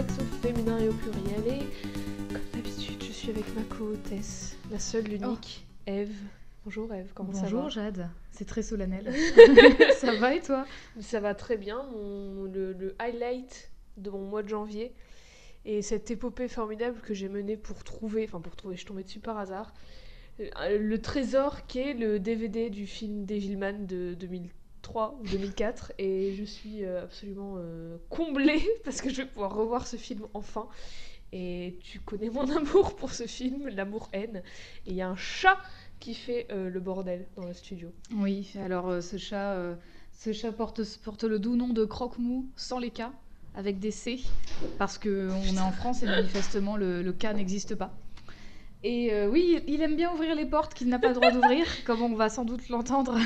au féminin et au pluriel. Et comme d'habitude, je suis avec ma co-hôtesse, la seule, l'unique, Eve. Bonjour Eve, comment ça va Bonjour Jade, c'est très solennel. ça va et toi? Ça va très bien, mon- le, le highlight de mon mois de janvier et cette épopée formidable que j'ai menée pour trouver, enfin pour trouver, je suis tombée dessus par hasard, euh, le trésor qu'est le DVD du film Devilman de 2003 ou 2004 et je suis euh, absolument euh, comblée parce que je vais pouvoir revoir ce film enfin. Et tu connais mon amour pour ce film, l'amour-haine. Et il y a un chat qui fait euh, le bordel dans le studio. Oui, alors euh, ce chat, euh, ce chat porte, porte le doux nom de croque-mou sans les K, avec des C, parce que on est en France et manifestement le, le K n'existe pas. Et oui, il aime bien ouvrir les portes qu'il n'a pas le droit d'ouvrir, comme on va sans doute l'entendre.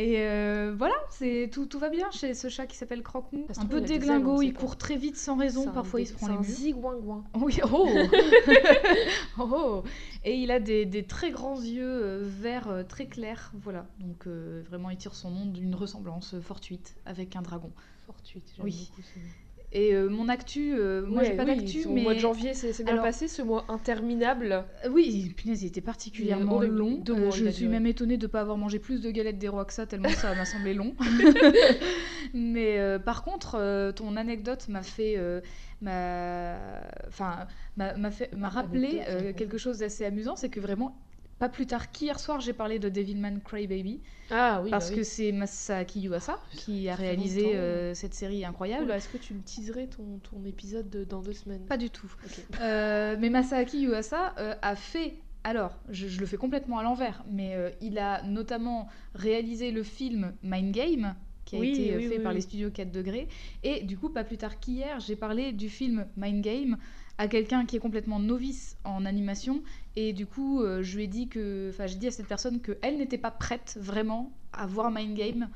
Et euh, voilà, c'est tout, tout va bien chez ce chat qui s'appelle se Un peu déglingo, il court très vite sans raison, parfois il se prend c'est les un murs. zigouingouin. Oui, oh Oh, oh. Et il a des, des très grands yeux euh, verts euh, très clairs, voilà. Donc euh, vraiment, il tire son nom d'une ressemblance fortuite avec un dragon. Fortuite, j'aime Oui. beaucoup ce nom. Et euh, mon actu, euh, moi j'ai pas oui, d'actu, mais mois de janvier, c'est bien Alors- passé, ce mois interminable. Euh, oui, punaise, il était particulièrement long. Euh, mois, je suis même étonnée de ne pas avoir mangé plus de galettes des rois que ça, tellement ça m'a semblé long. Mais par contre, ton anecdote m'a fait, m'a, enfin, fait, m'a rappelé quelque chose d'assez amusant, c'est que vraiment, pas plus tard qu'hier soir, j'ai parlé de Devilman Crybaby Ah oui, parce bah que c'est Masaaki Yuasa qui a réalisé euh, cette série incroyable. Est-ce que tu me teaserais ton, ton épisode de- dans deux semaines? Pas du tout. Euh, mais Masaaki Yuasa euh, a fait. Alors, je, je le fais complètement à l'envers, mais il a notamment réalisé le film Mind Game, qui a Oui, été oui, fait par les studios 4 degrés. Et du coup, pas plus tard qu'hier, j'ai parlé du film Mind Game à quelqu'un qui est complètement novice en animation. Et du coup, euh, je lui ai dit que. Enfin, j'ai dit à cette personne qu'elle n'était pas prête vraiment à voir Mind Game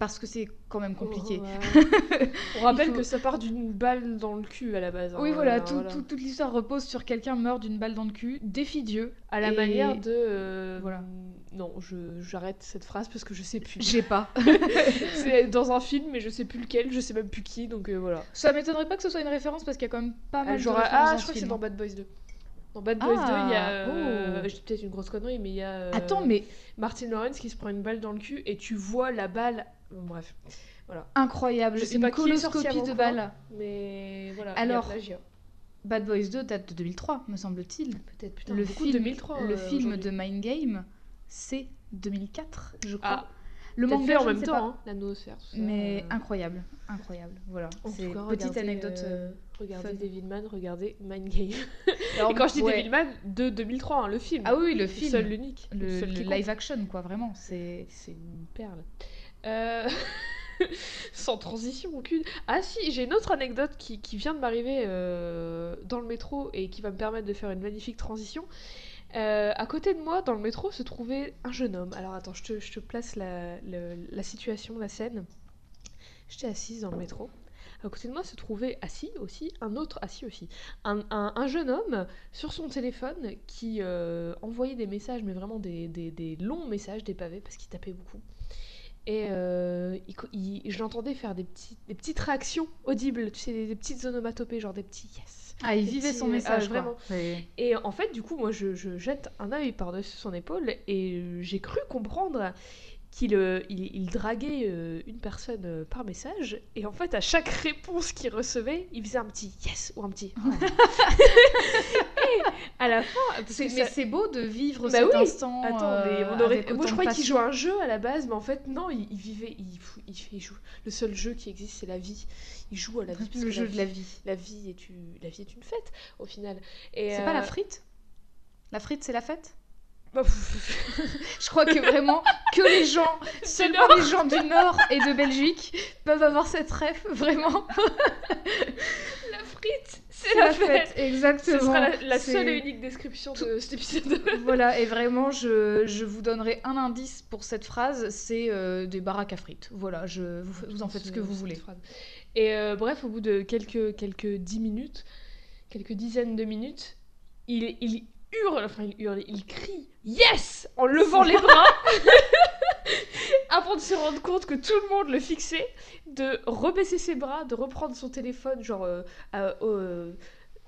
parce que c'est quand même compliqué. Oh, ouais. On rappelle faut- que ça part d'une balle dans le cul à la base. hein, Oui, voilà, alors, tout- voilà. tout- toute l'histoire repose sur quelqu'un meurt d'une balle dans le cul, défie Dieu. À la Et- manière de. euh, Voilà. Non, je- j'arrête cette phrase parce que je sais plus. J'ai pas. c'est dans un film, mais je sais plus lequel, je sais même plus qui, donc euh, voilà. Ça m'étonnerait pas que ce soit une référence parce qu'il y a quand même pas mal Ah, de références ah, je crois que c'est dans hein. Bad Boys 2. Dans Bad Boys 2, il y a. Ah, euh, oh. J'ai peut-être une grosse connerie, mais il y a. euh, Attends, mais Martin Lawrence qui se prend une balle dans le cul et tu vois la balle. Bon, bref, incroyable, Je sais une pas qui est sorti coloscopie de quoi. balles. mais voilà. Alors. Bad Boys 2 date de 2003, me semble-t-il. peut-être putain, Le film, de 2003. le euh, film de Mind Game, c'est 2004, je crois. Ah, le manga, fait en je même temps, hein, la noosphère. Mais incroyable, incroyable. Voilà, c'est petite anecdote. euh, regardez fun. Devilman, regardez Mind Game. Alors, Et quand je dis ouais. Devilman, de 2003, hein, le film. Ah oui, le Le film, seul, l'unique. le, seul le live action, quoi, vraiment. C'est une perle. Euh, Sans transition aucune. Ah si, j'ai une autre anecdote qui, qui vient de m'arriver euh, dans le métro et qui va me permettre de faire une magnifique transition. Euh, à côté de moi, dans le métro, se trouvait un jeune homme. Alors attends, je te, je te place la, le- la situation, la scène. J'étais assise dans le métro. À côté de moi se trouvait assis aussi, un autre assis aussi. Un, un- un jeune homme sur son téléphone qui euh, envoyait des messages, mais vraiment des, des- des longs messages, des pavés, parce qu'il tapait beaucoup. Et euh, il co- il- je l'entendais faire des, petits, des petites réactions audibles, tu sais, des, des petites onomatopées, genre des petits yes. Ah, il vivait son euh, message, ah, vraiment. Et en fait, du coup, moi, je, je jette un œil par-dessus son épaule et j'ai cru comprendre qu'il euh, il, il draguait euh, une personne euh, par message. Et en fait, à chaque réponse qu'il recevait, il faisait un petit yes ou un petit. et à la fin, C'est- mais c'est beau de vivre Bah cet oui. instant. Attends, mais euh, on aurait... avec moi je croyais qu'il jouait un jeu à la base, mais en fait, non, il, il vivait. Il, il, fait- joue. Le seul jeu qui existe, c'est la vie. Il joue à la vie. Le jeu de la vie. La vie est une, la vie est une fête, au final. Et C'est pas la euh, frite? La frite, c'est la fête? Je crois que vraiment que les gens, seulement les gens du Nord et de Belgique peuvent avoir cette rêve, vraiment. la frite, c'est C'est la, fête. Ce exactement. sera la, la seule et unique description de cet épisode. Voilà, et vraiment, je, je vous donnerai un indice pour cette phrase, c'est euh, des baraques à frites. Voilà, je, vous, vous en faites ce que vous voulez. phrase. Et euh, bref, au bout de quelques, quelques dix minutes, quelques dizaines de minutes, il, il hurle, enfin il hurle, il crie Yes En levant les bras. Avant de se rendre compte que tout le monde le fixait, de rebaisser ses bras, de reprendre son téléphone, genre euh, euh,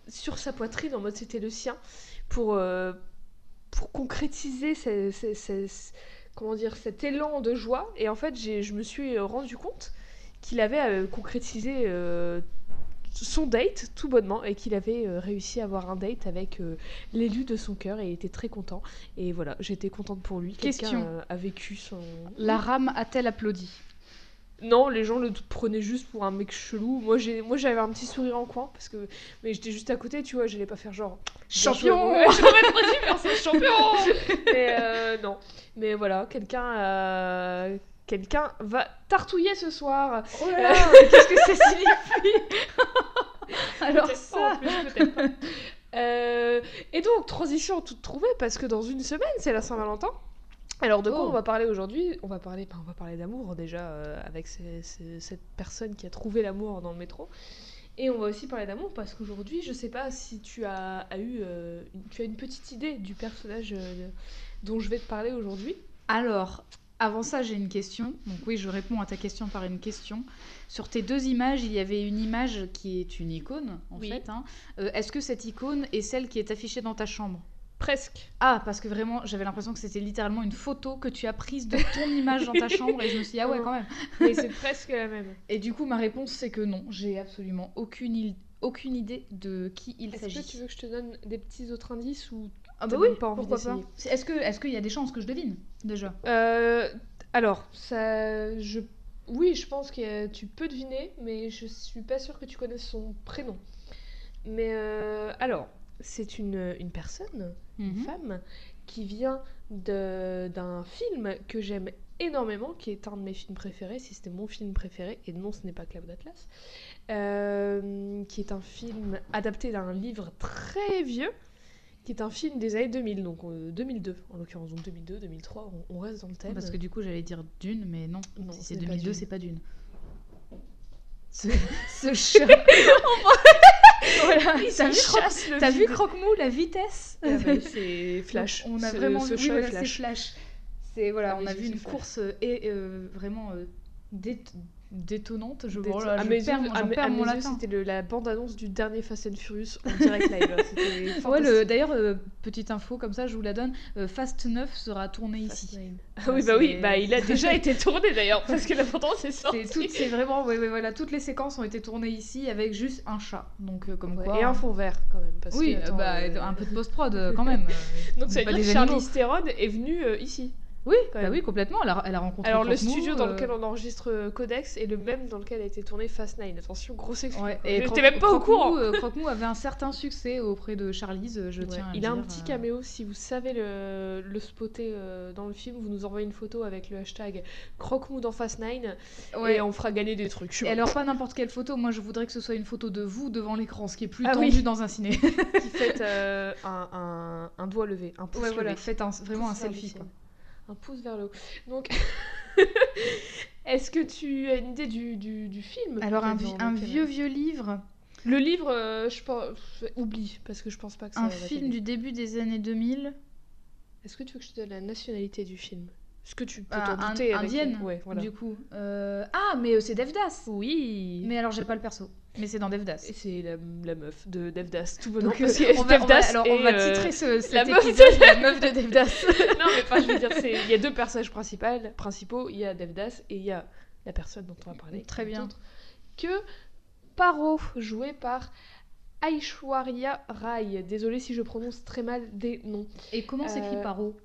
sur sa poitrine, en mode c'était le sien, pour, euh, pour concrétiser ce- ce- ce- ce- comment dire, cet élan de joie. Et en fait, je me suis rendu compte qu'il avait concrétisé son date tout bonnement et qu'il avait euh, réussi à avoir un date avec euh, l'élu de son cœur et il était très content. Et voilà, j'étais contente pour lui. Quelqu'un, Question. euh, a vécu son. La rame a-t-elle applaudi? Non, les gens le prenaient juste pour un mec chelou. Moi, j'ai, moi, j'avais un petit sourire en coin parce que, mais j'étais juste à côté, tu vois, j'allais pas faire genre Champion J'aurais pas dû faire ça, champion. Mais euh, non, mais voilà, quelqu'un, quelqu'un va tartouiller ce soir. Oh là là, qu'est-ce que ça signifie Alors ça plus, peut-être pas. Euh, et donc, transition toute trouvée, parce que dans une semaine, c'est la Saint-Valentin. Alors, de quoi Oh. on va parler aujourd'hui? On va parler, on va parler d'amour déjà, euh, avec ces- ces- cette personne qui a trouvé l'amour dans le métro. Et on va aussi parler d'amour parce qu'aujourd'hui, je sais pas si tu as, as eu, euh, une, tu as une petite idée du personnage euh, dont je vais te parler aujourd'hui. Alors, avant ça, j'ai une question. Donc oui, je réponds à ta question par une question. Sur tes deux images, il y avait une image qui est une icône, en Oui. fait. hein. Euh, Est-ce que cette icône est celle qui est affichée dans ta chambre? Presque. Ah, parce que vraiment, j'avais l'impression que c'était littéralement une photo que tu as prise de ton image dans ta chambre et je me suis dit, ah ouais, quand même. Mais c'est presque la même. Et du coup, ma réponse, c'est que non, j'ai absolument aucune, il- aucune idée de qui il Est-ce que s'agit. tu veux que je te donne des petits autres indices ou Ah bah oui, pas envie pourquoi pas. Est-ce qu'il y a des chances que je devine? Déjà Euh, alors, ça, je, oui, je pense que tu peux deviner, mais je suis pas sûre que tu connaisses son prénom. Mais euh, alors, c'est une, une personne, une Mhm. femme, qui vient d'un film que j'aime énormément, qui est un de mes films préférés, si c'était mon film préféré, et non, ce n'est pas Cloud Atlas, euh, qui est un film adapté d'un livre très vieux, qui est un film des années 2000, donc euh, 2002 en l'occurrence, donc 2002, 2003, on, on reste dans le thème. Parce que du coup, j'allais dire Dune, mais non. Non, si ce c'est n'est pas 2002, Dune. c'est pas Dune. Ce, ce chat. voilà, Il t'as vu, t'as vu. Croque-Mou, la vitesse Ah bah, c'est Flash. On a vraiment ce vu, voilà, c'est Flash. C'est voilà, Ah on a vu une Flash. course euh, et euh, vraiment euh, dé- détonnante. Je, Des- oh là, à je mes perds, yeux, à perds à mon mes yeux, latin. c'était la bande-annonce du dernier Fast and Furious en direct live. Ouais, d'ailleurs, euh, petite info comme ça, je vous la donne. euh, Fast 9 sera tourné Fast ici. Ah, Ah oui, bah oui, bah il a déjà été tourné d'ailleurs, parce que sortie. C'est tout- c'est vraiment, ouais, ouais, voilà, toutes les séquences ont été tournées ici avec juste un chat. Donc, euh, comme Ouais, quoi. et un fond vert quand même. Parce Oui, que, attends, bah, un peu de post-prod quand même. Donc ça veut dire que Charlie. Theron est venue euh, ici. Oui, quand bah oui, complètement. Elle a, elle a rencontré. Alors le studio dans euh, lequel on enregistre euh, Codex est le même dans lequel a été tourné Fast Nine. Attention, grosse excuse. Ouais, et J'étais même pas au courant. euh, Croque-Mou avait un certain succès auprès de Charlize, euh, je Ouais, tiens à il a un petit caméo, si vous savez le, le spotter euh, dans le film, vous nous envoyez une photo avec le hashtag croque-mou dans Fast 9 Ouais. et on fera gagner des trucs. Et alors pas n'importe quelle photo, moi je voudrais que ce soit une photo de vous devant l'écran, ce qui est plus Ah tendu oui. dans un ciné. qui fait euh, un, un- un doigt levé, un pouce ouais voilà, levé. faites un- vraiment un Pouce selfie quoi. Un pouce vers le haut. Donc, est-ce que tu as une idée du, du, du film Alors un, peut-être, vi- dans un lequel- vieux vieux livre, Le livre, euh, je pense... Oublie, parce que je pense pas que ça un film du début des années 2000, Est-ce que tu veux que je te donne la nationalité du film? Est-ce que tu peux Ah, t'en douter avec- indienne, Ouais, voilà. du coup. Euh, Ah mais euh, c'est Devdas. Oui Mais alors j'ai pas le perso, mais c'est dans Devdas. Et c'est la, la meuf de Devdas, tout venant. Donc, parce euh, que on va, on va- Devdas alors on va euh, titrer ce, cet la meuf de- épisode la meuf de Devdas. non, mais pas, je veux dire, c'est- il y a deux personnages principaux. principaux. Il y a Devdas et il y a la personne dont on va parler. Très bien. Que Paro, joué par Aishwarya Rai. Désolée si je prononce très mal des noms. Et comment s'écrit Euh, Paro?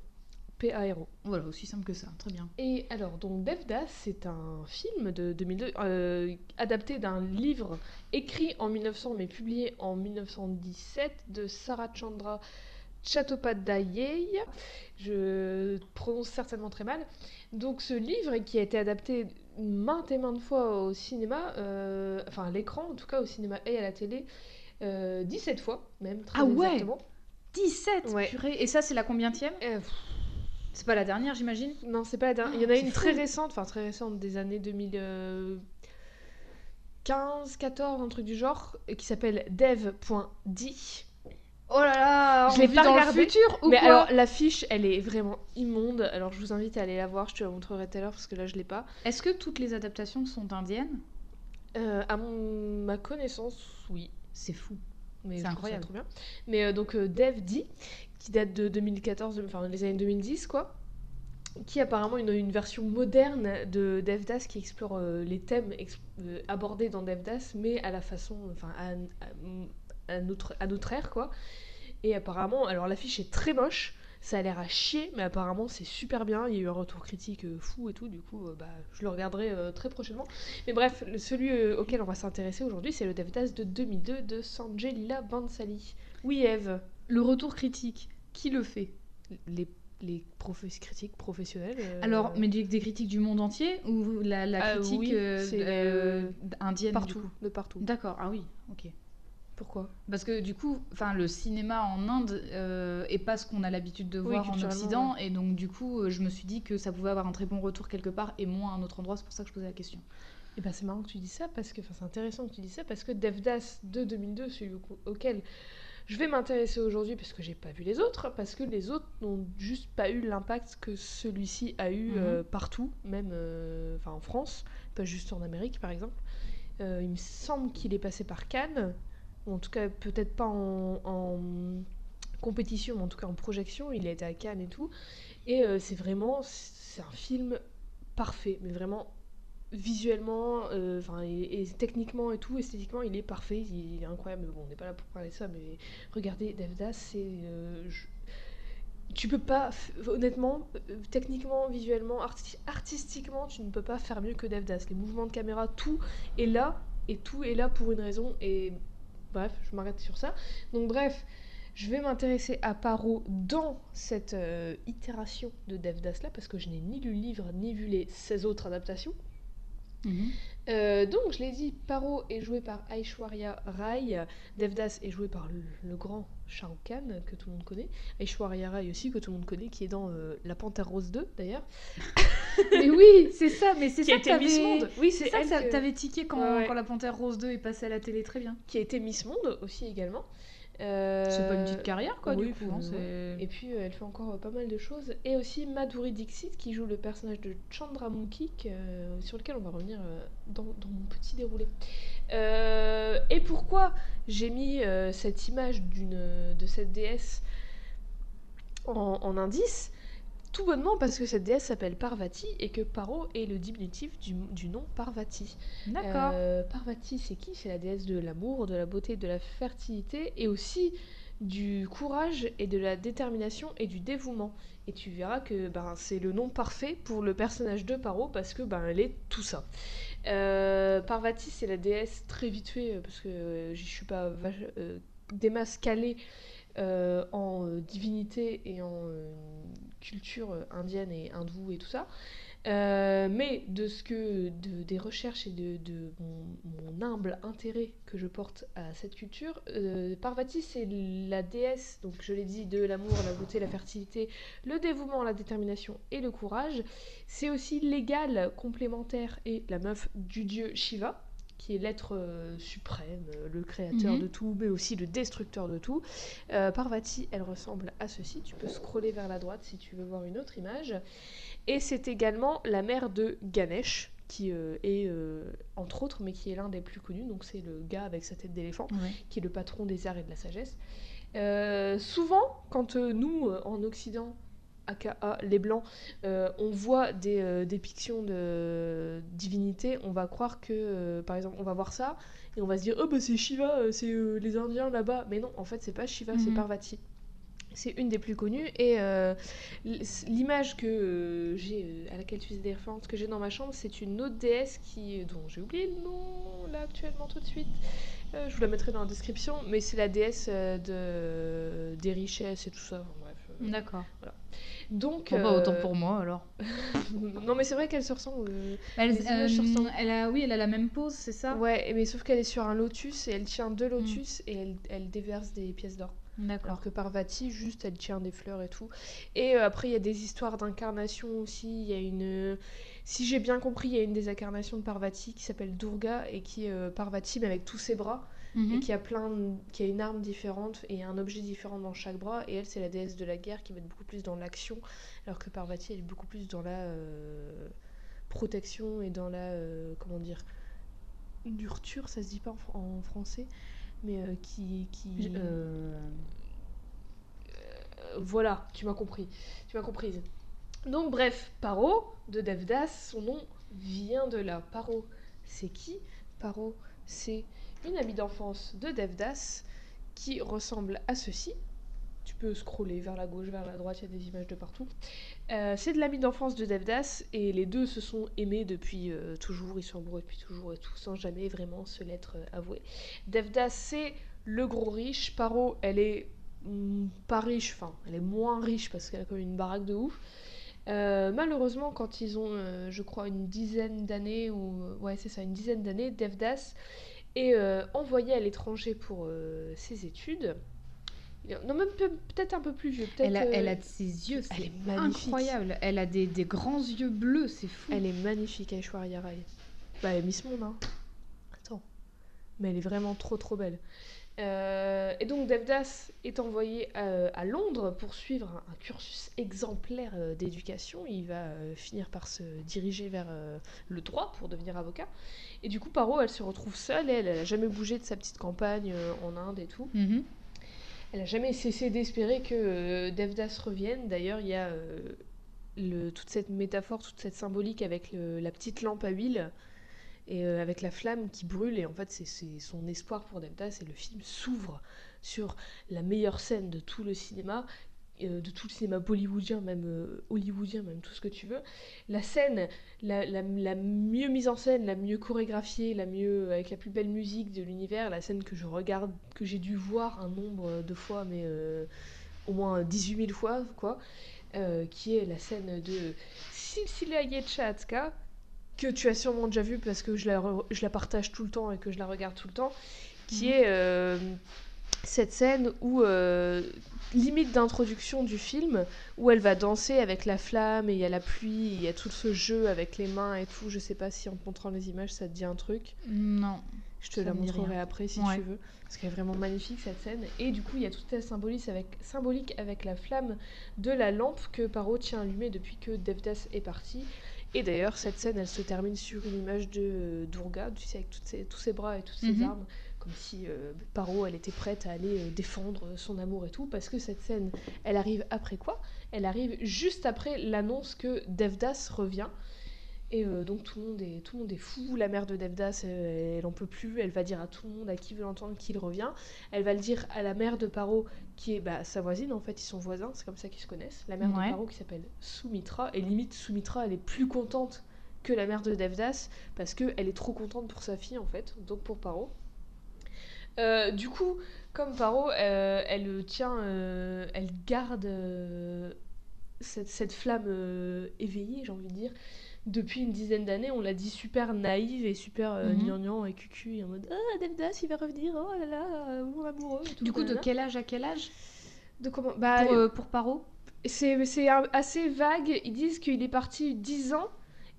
P-A-R-O. Voilà, aussi simple que ça, très bien. Et alors, donc Devdas, c'est un film de 2002, euh, adapté d'un livre écrit en 1900 mais publié en 1917 de Sarah Chandra Chattopadhyay. Je prononce certainement très mal. Donc ce livre qui a été adapté maintes et maintes fois au cinéma, euh, enfin à l'écran en tout cas au cinéma et à la télé, euh, 17 fois même, très Ah ouais exactement. 17 Ouais. purée. Et ça, c'est la combienième? Euh, C'est pas la dernière, j'imagine? Non, c'est pas la dernière. Il y en a c'est une fou. très récente, enfin très récente, des années 2015, 14, un truc du genre, qui s'appelle dev.di. Oh là là, Je l'ai pas dans regardé, le futur ou Mais quoi alors, l'affiche, elle est vraiment immonde. Alors, je vous invite à aller la voir. Je te la montrerai tout à l'heure parce que là, je l'ai pas. Est-ce que toutes les adaptations sont indiennes? Euh, à mon... ma connaissance, oui. C'est fou. Mais C'est incroyable. trop bien. Mais euh, donc, euh, Dev qui date de 2014, de- enfin, les années 2010, quoi. Qui apparemment une, version moderne de Devdas qui explore euh, les thèmes euh, abordés dans Devdas, mais à la façon, enfin, à, à- notre, à notre ère, quoi. Et apparemment, alors l'affiche est très moche, ça a l'air à chier, mais apparemment c'est super bien. Il y a eu un retour critique euh, fou et tout, du coup, bah, je le regarderai très prochainement. Mais bref, celui auquel on va s'intéresser aujourd'hui, c'est le Devdas de 2002 de Sanjay Lila Bansali. Oui, Eve, Le retour critique, qui le fait? Les, les profs- critiques professionnels. euh, Alors, mais des, des critiques du monde entier ou la, la Ah, critique oui, euh, euh, euh, indienne du partout, coup? de partout. D'accord, ah oui, ok. Pourquoi? Parce que du coup, enfin, le cinéma en Inde euh, est pas ce qu'on a l'habitude de Oui, voir en Occident, et donc du coup, euh, je me suis dit que ça pouvait avoir un très bon retour quelque part et moins à un autre endroit. C'est pour ça que je posais la question. Et ben c'est marrant que tu dis ça parce que, enfin c'est intéressant que tu dis ça parce que Devdas de 2002, celui au- auquel je vais m'intéresser aujourd'hui parce que j'ai pas vu les autres, parce que les autres n'ont juste pas eu l'impact que celui-ci a eu Mhm. euh, partout, même euh, en France, pas juste en Amérique par exemple. Euh, il me semble qu'il est passé par Cannes, ou en tout cas peut-être pas en, en compétition, mais en tout cas en projection, il a été à Cannes et tout. Et c'est vraiment, c'est un film parfait, mais vraiment visuellement, euh, et, techniquement et tout, esthétiquement, il est parfait, il, est incroyable. Bon, on n'est pas là pour parler de ça, mais regardez Devdas, c'est, euh, tu peux pas, honnêtement, euh, techniquement, visuellement, arti- artistiquement, tu ne peux pas faire mieux que Devdas. Les mouvements de caméra, tout est là et tout est là pour une raison. Et bref, je m'arrête sur ça. Donc bref. Je vais m'intéresser à Paro dans cette euh, itération de Devdas là parce que je n'ai ni lu le livre ni vu les 16 autres adaptations. Euh, donc, je l'ai dit, Paro est joué par Aishwarya Rai, Devdas est joué par le, le grand Shah Rukh Khan, que tout le monde connaît, Aishwarya Rai aussi, que tout le monde connaît, qui est dans euh, La Panthère Rose 2, d'ailleurs, mais oui, c'est ça, mais c'est ça que Miss Monde. Oui, C'est ça que t'avais tiqué quand, ouais. quand la Panthère Rose 2 est passée à la télé, très bien. qui a été Miss Monde aussi également. C'est pas une petite carrière, quoi, oui, du coup. hein, Et puis euh, elle fait encore euh, pas mal de choses. Et aussi Madhuri Dixit qui joue le personnage de Chandramukhi que- euh, sur lequel on va revenir euh, dans, dans mon petit déroulé. Euh, et pourquoi j'ai mis euh, cette image d'une de cette déesse en, en indice? Tout bonnement parce que cette déesse s'appelle Parvati et que Paro est le diminutif du, du nom Parvati. D'accord. Euh, Parvati, c'est qui? C'est la déesse de l'amour, de la beauté, de la fertilité et aussi du courage et de la détermination et du dévouement. Et tu verras que ben, c'est le nom parfait pour le personnage de Paro parce que ben, elle est tout ça. Euh, Parvati, c'est la déesse très vite fait euh, parce que je suis pas euh, des masses calées euh, en euh, divinité et en euh, culture indienne et hindoue et tout ça. Mais de ce que de- des recherches et de, mon, mon humble intérêt que je porte à cette culture, Parvati c'est la déesse, donc je l'ai dit, de l'amour, la beauté, la fertilité, le dévouement, la détermination et le courage. C'est aussi l'égal complémentaire et la meuf du dieu Shiva, qui est l'être euh, suprême, euh, le créateur Mhm. de tout, mais aussi le destructeur de tout. Euh, Parvati, elle ressemble à ceci. Tu peux scroller vers la droite si tu veux voir une autre image. Et c'est également la mère de Ganesh, qui euh, est, entre autres, mais qui est l'un des plus connus. Donc c'est le gars avec sa tête d'éléphant, Ouais. qui est le patron des arts et de la sagesse. Souvent, quand nous, en Occident, aka les Blancs, euh, on voit des euh, dépictions de divinités, on va croire que, euh, par exemple, on va voir ça, et on va se dire, oh bah c'est Shiva, c'est les Indiens là-bas. Mais non, en fait, c'est pas Shiva, c'est Mhm. Parvati. C'est une des plus connues et l'image que j'ai à laquelle tu faisais des références que j'ai dans ma chambre, c'est une autre déesse qui dont j'ai oublié le nom là actuellement tout de suite. Je vous la mettrai dans la description, mais c'est la déesse de des richesses et tout ça. Enfin, D'accord. Donc Bon, bah, autant euh, pour moi alors. non mais c'est vrai qu'elle se ressemble. euh, Elle, images se euh, elle a, oui, elle a la même pose, c'est ça? Ouais, mais sauf qu'elle est sur un lotus et elle tient deux lotus et elle, elle déverse des pièces d'or. D'accord. Alors que Parvati, juste, elle tient des fleurs et tout. Et euh, après, il y a des histoires d'incarnation aussi. Il y a une. Si j'ai bien compris, il y a une des incarnations de Parvati qui s'appelle Durga et qui est euh, Parvati, mais avec tous ses bras. Mhm. et qui a plein, de- qui a une arme différente et un objet différent dans chaque bras. Et elle, c'est la déesse de la guerre qui va être beaucoup plus dans l'action, alors que Parvati, elle est beaucoup plus dans la euh, protection et dans la euh, comment dire nurture, ça se dit pas en, fr- en français, mais euh, qui qui voilà, tu m'as compris. Tu m'as comprise. Donc bref, Paro de Devdas, son nom vient de là. Paro, c'est qui? Paro, c'est une amie d'enfance de Devdas qui ressemble à ceci. Tu peux scroller vers la gauche, vers la droite, il y a des images de partout. Euh, c'est de l'amie d'enfance de Devdas et les deux se sont aimés depuis euh, toujours, ils sont amoureux depuis toujours et tout, sans jamais vraiment se l'être euh, avoué. Devdas, c'est le gros riche. Paro, elle est mm, pas riche, enfin, elle est moins riche parce qu'elle a quand même une baraque de ouf. Malheureusement, quand ils ont, je crois, une dizaine d'années, ou ouais, c'est ça, une dizaine d'années, Devdas est euh, envoyé à l'étranger pour euh, ses études. Non, même peu- peut-être un peu plus vieux. elle, a, euh, elle a de ses yeux, elle c'est est magnifique. incroyable. Elle a des, des grands yeux bleus, c'est fou. Elle est magnifique, Aishwarya Rai. Bah, elle est Miss Monde, hein. Attends. Mais elle est vraiment trop trop belle. Euh, et donc Devdas est envoyé euh, à Londres pour suivre un, un cursus exemplaire euh, d'éducation. Il va euh, finir par se diriger vers le droit pour devenir avocat. Et du coup, Paro, elle se retrouve seule. Elle, elle a jamais bougé de sa petite campagne en Inde et tout. Mhm. Elle a jamais cessé d'espérer que Devdas revienne. D'ailleurs, il y a le- toute cette métaphore, toute cette symbolique avec le- la petite lampe à huile et euh, avec la flamme qui brûle. Et en fait, c'est c'est son espoir pour Devdas. Et le film s'ouvre sur la meilleure scène de tout le cinéma, euh, de tout le cinéma bollywoodien, même euh, hollywoodien, même tout ce que tu veux. La scène, la, mieux mise en scène, la mieux chorégraphiée, la mieux avec la plus belle musique de l'univers, la scène que je regarde, que j'ai dû voir un nombre de fois, mais au moins 18 000 fois, quoi, qui est la scène de Silsila Yetchatka, que tu as sûrement déjà vue parce que je la, je la partage tout le temps et que je la regarde tout le temps, qui Mhm. est euh, cette scène où, euh, limite d'introduction du film, où elle va danser avec la flamme et il y a la pluie, il y a tout ce jeu avec les mains et tout. Je sais pas si en te montrant les images ça te dit un truc. Non. Je te Ça la montrerai après si Ouais. tu veux. Parce qu'elle est vraiment magnifique cette scène. Et du coup, il y a toute cette symbolique avec, symbolique avec la flamme de la lampe que Paro tient allumée depuis que Devdas est parti. Et d'ailleurs, cette scène, elle se termine sur une image de euh, Durga, tu sais, avec toutes ses- tous ses bras et toutes ses Mhm. armes. Comme si euh, Paro, elle était prête à aller euh, défendre son amour et tout. Parce que cette scène, elle arrive après quoi? Elle arrive juste après l'annonce que Devdas revient. Et euh, donc tout le, monde est, tout le monde est fou, la mère de Devdas, euh, elle en peut plus, elle va dire à tout le monde, à qui veut l'entendre, qu'il revient. Elle va le dire à la mère de Paro, qui est bah, sa voisine, en fait, ils sont voisins, c'est comme ça qu'ils se connaissent. La mère Ouais. de Paro qui s'appelle Soumitra, et limite Soumitra, elle est plus contente que la mère de Devdas, parce qu'elle est trop contente pour sa fille, en fait, donc pour Paro. Euh, du coup, comme Paro, euh, elle tient, euh, elle garde cette, cette flamme éveillée, j'ai envie de dire, depuis une dizaine d'années. On l'a dit super naïve et super euh, Mhm. gnangnan et cucu, et en mode Ah, Devdas, il va revenir, oh là là, euh, mon amoureux. tout, Du coup, de quel âge à quel âge? De comment? Bah, pour, euh, pour Paro? c'est assez vague. Ils disent qu'il est parti 10 ans.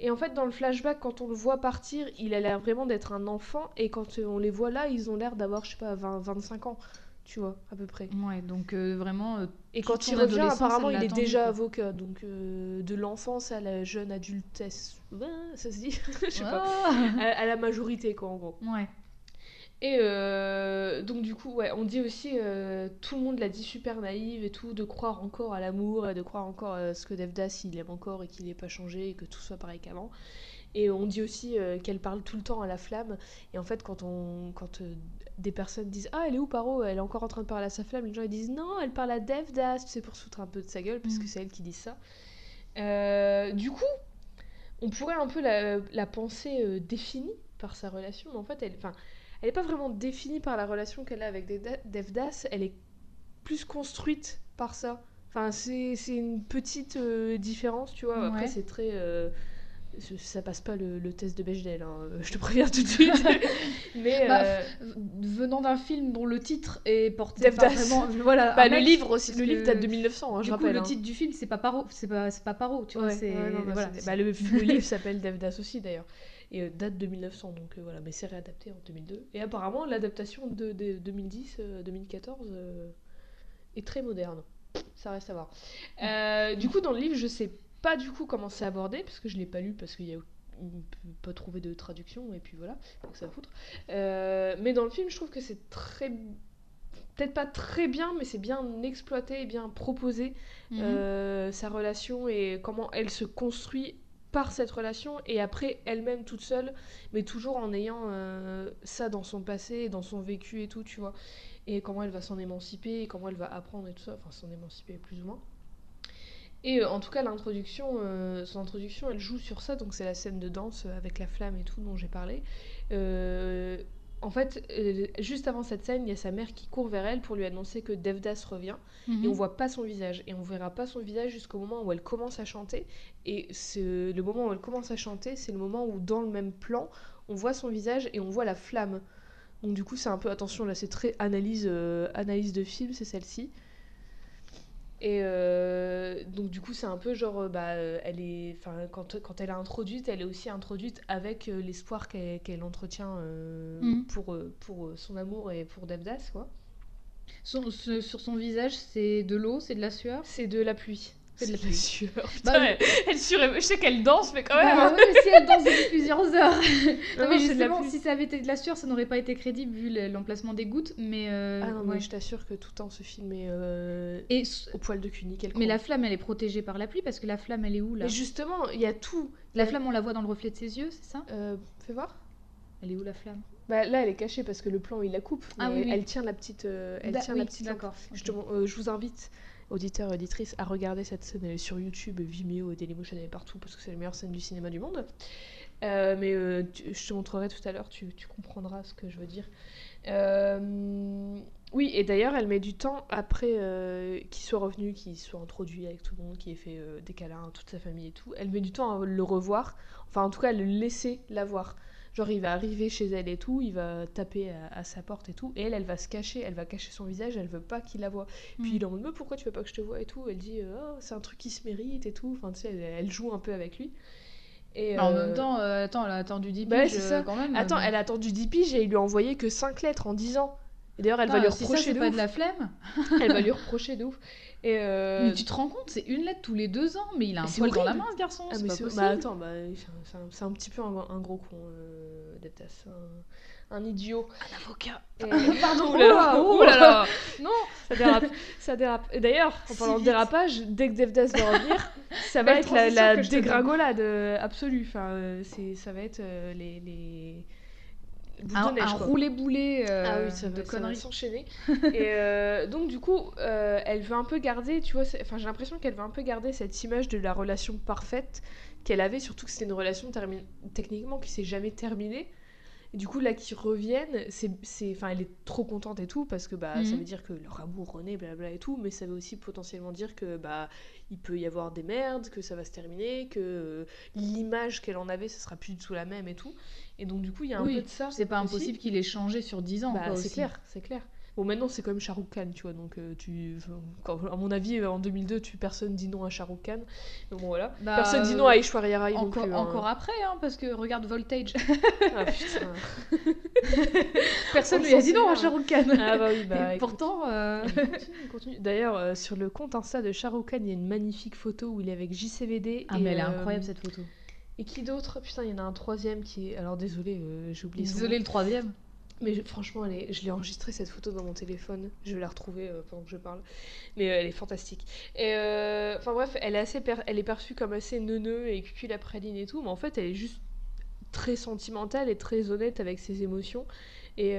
Et en fait, dans le flashback, quand on le voit partir, il a l'air vraiment d'être un enfant. Et quand euh, on les voit là, ils ont l'air d'avoir, je sais pas, 20, 25 ans. Tu vois, à peu près. Ouais, donc euh, vraiment. euh, Et quand il revient, apparemment, il est déjà avocat. Donc, euh, de l'enfance à la jeune adultesse. Ouais, ça se dit Je sais pas. À, à la majorité, quoi, en gros. Ouais. Et donc du coup, ouais, on dit aussi, tout le monde l'a dit super naïve et tout, de croire encore à l'amour et de croire encore à ce que Devdas il aime encore et qu'il n'est pas changé et que tout soit pareil qu'avant. Et on dit aussi euh, qu'elle parle tout le temps à la flamme. Et en fait, quand, on, quand euh, des personnes disent Ah, elle est où Paro? Elle est encore en train de parler à sa flamme, les gens ils disent Non, elle parle à Devdas, sais, pour foutre un peu de sa gueule, parce que Mm. c'est elle qui dit ça. Euh, du coup, on pourrait un peu la, la penser définie par sa relation, mais en fait, elle, n'est pas vraiment définie par la relation qu'elle a avec Devda- Devdas, elle est plus construite par ça. Enfin, c'est c'est une petite différence, tu vois. Après, Ouais. c'est très. Ça passe pas le, le test de Bechdel, hein, euh, je te préviens tout de suite. Mais. Bah, euh, Venant d'un film dont le titre est porté par vraiment. Voilà, bah, le mec, livre aussi, le livre date de 1900, hein, je coup, rappelle. le hein. titre du film, c'est pas Paro, c'est pas, c'est pas Paro, tu vois. Ouais, non, bah, voilà, bah, le, le livre s'appelle Devdas aussi d'ailleurs. et euh, date de 1900, donc euh, voilà, mais c'est réadapté en 2002. Et apparemment, l'adaptation de, 2010-2014 euh, est très moderne. Ça reste à voir. du coup, dans le livre, je sais pas du coup comment c'est abordé, parce que je l'ai pas lu, parce qu'il y a pas trouvé de traduction et puis voilà donc ça va foutre mais dans le film je trouve que c'est très peut-être pas très bien, mais c'est bien exploité et bien proposé mhm. euh, sa relation et comment elle se construit par cette relation et après elle-même toute seule, mais toujours en ayant euh, ça dans son passé, dans son vécu et tout, tu vois. Et comment elle va s'en émanciper, et comment elle va apprendre et tout ça, enfin s'en émanciper plus ou moins. Et euh, en tout cas, l'introduction, son introduction, elle joue sur ça, donc c'est la scène de danse avec la flamme et tout dont j'ai parlé en fait, euh, juste avant cette scène, il y a sa mère qui court vers elle pour lui annoncer que Devdas revient. Et mhm. on voit pas son visage. Et on verra pas son visage jusqu'au moment où elle commence à chanter. Et le moment où elle commence à chanter, c'est le moment où, dans le même plan, on voit son visage et on voit la flamme. Donc du coup, c'est un peu... Attention, là, c'est très analyse, euh, analyse de film, c'est celle-ci. Et euh, donc du coup c'est un peu genre euh, bah euh, elle est enfin quand, quand elle est introduite elle est aussi introduite avec l'espoir qu'elle entretient mm. pour pour son amour et pour Devdas quoi. sur son visage c'est de l'eau c'est de la sueur? C'est de la pluie c'est de la sueur. Bah, elle, Je sais qu'elle danse, mais quand même. Bah, oui, mais si elle danse depuis plusieurs heures. non, mais justement, si ça avait été de la sueur, ça n'aurait pas été crédible vu l'emplacement des gouttes. Mais euh, ah non, je t'assure que tout le temps ce film est euh, Et au poil de cuni. Mais la flamme, elle est protégée par la pluie parce que la flamme, elle est où là? Mais justement, il y a tout. La flamme, on la voit dans le reflet de ses yeux, c'est ça? Euh, Fais voir. Elle est où la flamme? Bah, là, elle est cachée parce que le plan il la coupe. Ah, oui, Elle tient la petite. elle tient la petite. D'accord. je vous invite auditeurs et auditrices, à regarder cette scène. Sur YouTube, Vimeo, Dailymotion, elle est partout parce que c'est la meilleure scène du cinéma du monde. Euh, mais euh, je te montrerai tout à l'heure, tu, comprendras ce que je veux dire. Euh, oui, et d'ailleurs, elle met du temps après qu'il soit revenu, qu'il soit introduit avec tout le monde, qu'il ait fait des câlins, toute sa famille et tout. Elle met du temps à le revoir, enfin en tout cas à le laisser la voir. Genre, il va arriver chez elle et tout, il va taper à, sa porte et tout, et elle, elle va se cacher, elle va cacher son visage, elle veut pas qu'il la voie. Puis mm. il est en mode, mais pourquoi tu veux pas que je te vois et tout Elle dit, oh, c'est un truc qui se mérite et tout. Enfin, tu sais, elle, joue un peu avec lui. Et En même euh, temps, euh, attends, elle a attendu 10 bah piges euh, quand même. Attends, elle a attendu 10 piges et il lui a envoyé que 5 lettres en 10 ans. Et d'ailleurs, elle va lui reprocher ça, de pas de la flemme. elle va lui reprocher de ouf. Et Mais tu te rends compte, c'est une lettre tous les deux ans, mais il a un poil dans la main, ce garçon. Ah, c'est bah attends, bah, c'est un, petit peu un, gros con, euh, un, un, idiot. Un avocat. Pardon, oh là, oh là, là. Non, ça dérape. ça dérape. Et d'ailleurs, en parlant de dérapage, dès que Devdas va revenir, ça va être la, la dégringolade euh, absolue. Enfin, euh, ça va être les... les un, euh, ah oui, ça de conneries s'enchaîner. et euh, donc du coup, euh, elle veut un peu garder, tu vois, enfin j'ai l'impression qu'elle veut un peu garder cette image de la relation parfaite qu'elle avait, surtout que c'était une relation techniquement qui s'est jamais terminée. Et du coup, là, qu'ils reviennent, c'est, enfin, elle est trop contente et tout, parce que bah, ça mhm. veut dire que leur amour renaît, blabla et tout, mais ça veut aussi potentiellement dire que bah, il peut y avoir des merdes, que ça va se terminer, que l'image qu'elle en avait, ça sera plus du tout la même et tout. Et donc, du coup, il y a un peu de ça. C'est pas impossible qu'il ait changé sur 10 ans. Bah, c'est clair, c'est clair. Bon, maintenant, c'est quand même Shah Rukh Khan, tu vois. Donc, euh, tu, à mon avis, en 2002, tu, personne dit non à Shah Rukh Khan. bon, voilà. Bah, personne dit non à Aishwarya Rai. Encore, hein. encore après, hein, parce que regarde Voltage. ah putain. personne lui a dit non à Shah Rukh Khan. Ah bah oui, bah. pourtant. Euh... D'ailleurs, euh, sur le compte Insta de Shah Rukh Khan, il y a une magnifique photo où il est avec JCVD. Ah, mais elle est euh, incroyable cette photo. Et qui d'autre? Putain, il y en a un troisième qui est. Alors désolé, j'ai oublié. Désolé, le troisième. Mais franchement, elle je l'ai enregistrée cette photo dans mon téléphone. Je vais la retrouver euh, pendant que je parle. Mais euh, elle est fantastique. Et euh, enfin bref, elle est assez, elle est perçue comme assez neuneux et cucul la praline et tout, mais en fait, elle est juste très sentimentale et très honnête avec ses émotions. Et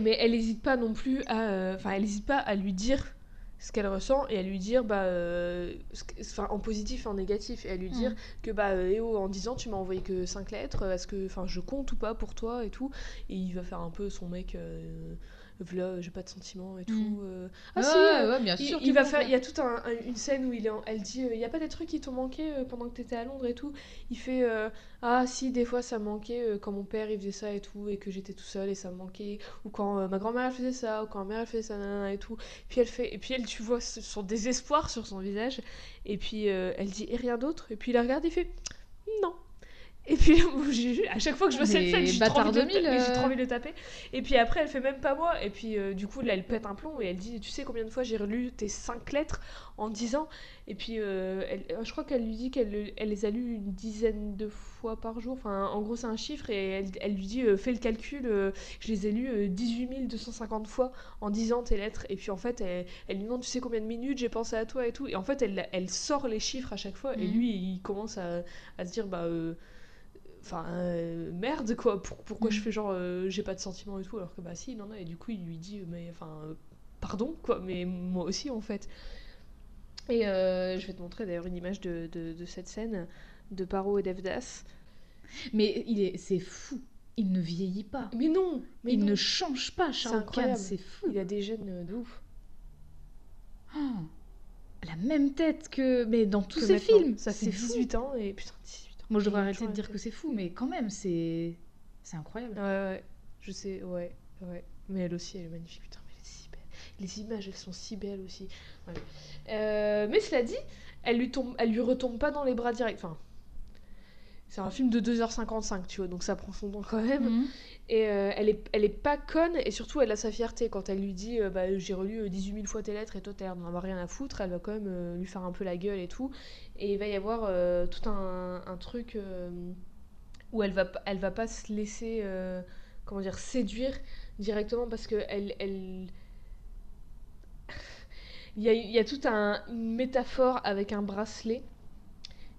mais elle n'hésite pas non plus à, enfin, elle pas à lui dire ce qu'elle ressent et à lui dire bah euh, en positif et en négatif et à lui dire mm. que bah eh oh, en disant tu m'as envoyé que 5 lettres est-ce que enfin je compte ou pas pour toi et tout et il va faire un peu son mec euh, voilà, j'ai pas de sentiments et tout. Mm. Euh. Ah, si, ouais, bien sûr. Il, va faire, il y a toute une scène où il est elle dit, euh, il y a pas des trucs qui t'ont manqué euh, pendant que t'étais à Londres et tout. Il fait, ah si, des fois ça me manquait quand mon père il faisait ça et tout et que j'étais tout seul et ça me manquait. Ou quand ma grand-mère faisait ça, ou quand ma mère faisait ça, nanana, et tout. Puis elle fait, et puis elle, tu vois son désespoir sur son visage. Et puis elle dit, et rien d'autre. Et puis il la regarde, il fait, non. Et puis, à chaque fois que je vois cette Mais scène, j'ai trop, envie de le 2000, ta- mais j'ai euh. trop envie de le taper. Et puis après, elle fait même pas moi. Et puis, euh, du coup, là, elle pète un plomb et elle dit Tu sais combien de fois j'ai relu tes cinq lettres en 10 ans? Et puis, euh, elle- euh, je crois qu'elle lui dit qu'elle le- elle les a lues une dizaine de fois par jour. Enfin, en gros, c'est un chiffre. Et elle, elle lui dit Fais le calcul, je les ai lues euh, 18 250 fois en 10 ans tes lettres. Et puis, en fait, elle, elle lui demande Tu sais combien de minutes j'ai pensé à toi et tout. Et en fait, elle, elle sort les chiffres à chaque fois. Et Mhm. lui, il commence à, à se dire Bah. Enfin, euh, merde quoi, Pour- pourquoi je fais genre euh, j'ai pas de sentiments et tout, alors que bah si, il en a, et du coup il lui dit, mais enfin, euh, pardon quoi, mais moi aussi en fait. Et je vais te montrer d'ailleurs une image de, de, de cette scène de Paro et Devdas. Mais il est, c'est fou. Il ne vieillit pas. Mais non, mais il non. ne change pas, incroyable. C'est fou. il a des gènes de ouf. Oh, la même tête que. Mais dans tous Que maintenant. films. Ça fait c'est fou. 18 ans et putain, 18 ans. Moi, je devrais arrêter de dire été- que c'est fou, mais quand même, c'est. C'est incroyable. Ouais, ouais, je sais, ouais, ouais. Mais elle aussi, elle est magnifique, putain, mais elle est si belle. Les images, elles sont si belles aussi. Ouais. Euh, mais cela dit, elle lui, tombe, elle lui retombe pas dans les bras direct. Enfin, c'est un film de 2h55, tu vois, donc ça prend son temps quand même. Mhm. Et euh, elle, est, elle est pas conne, et surtout, elle a sa fierté. Quand elle lui dit, euh, bah, j'ai relu euh, 18 000 fois tes lettres et toi, t'en as rien à foutre, elle va quand même euh, lui faire un peu la gueule et tout. Et il va y avoir euh, tout un, truc euh, où elle va, elle va pas se laisser, euh, comment dire, séduire directement parce que elle. Il y a, toute un, une métaphore avec un bracelet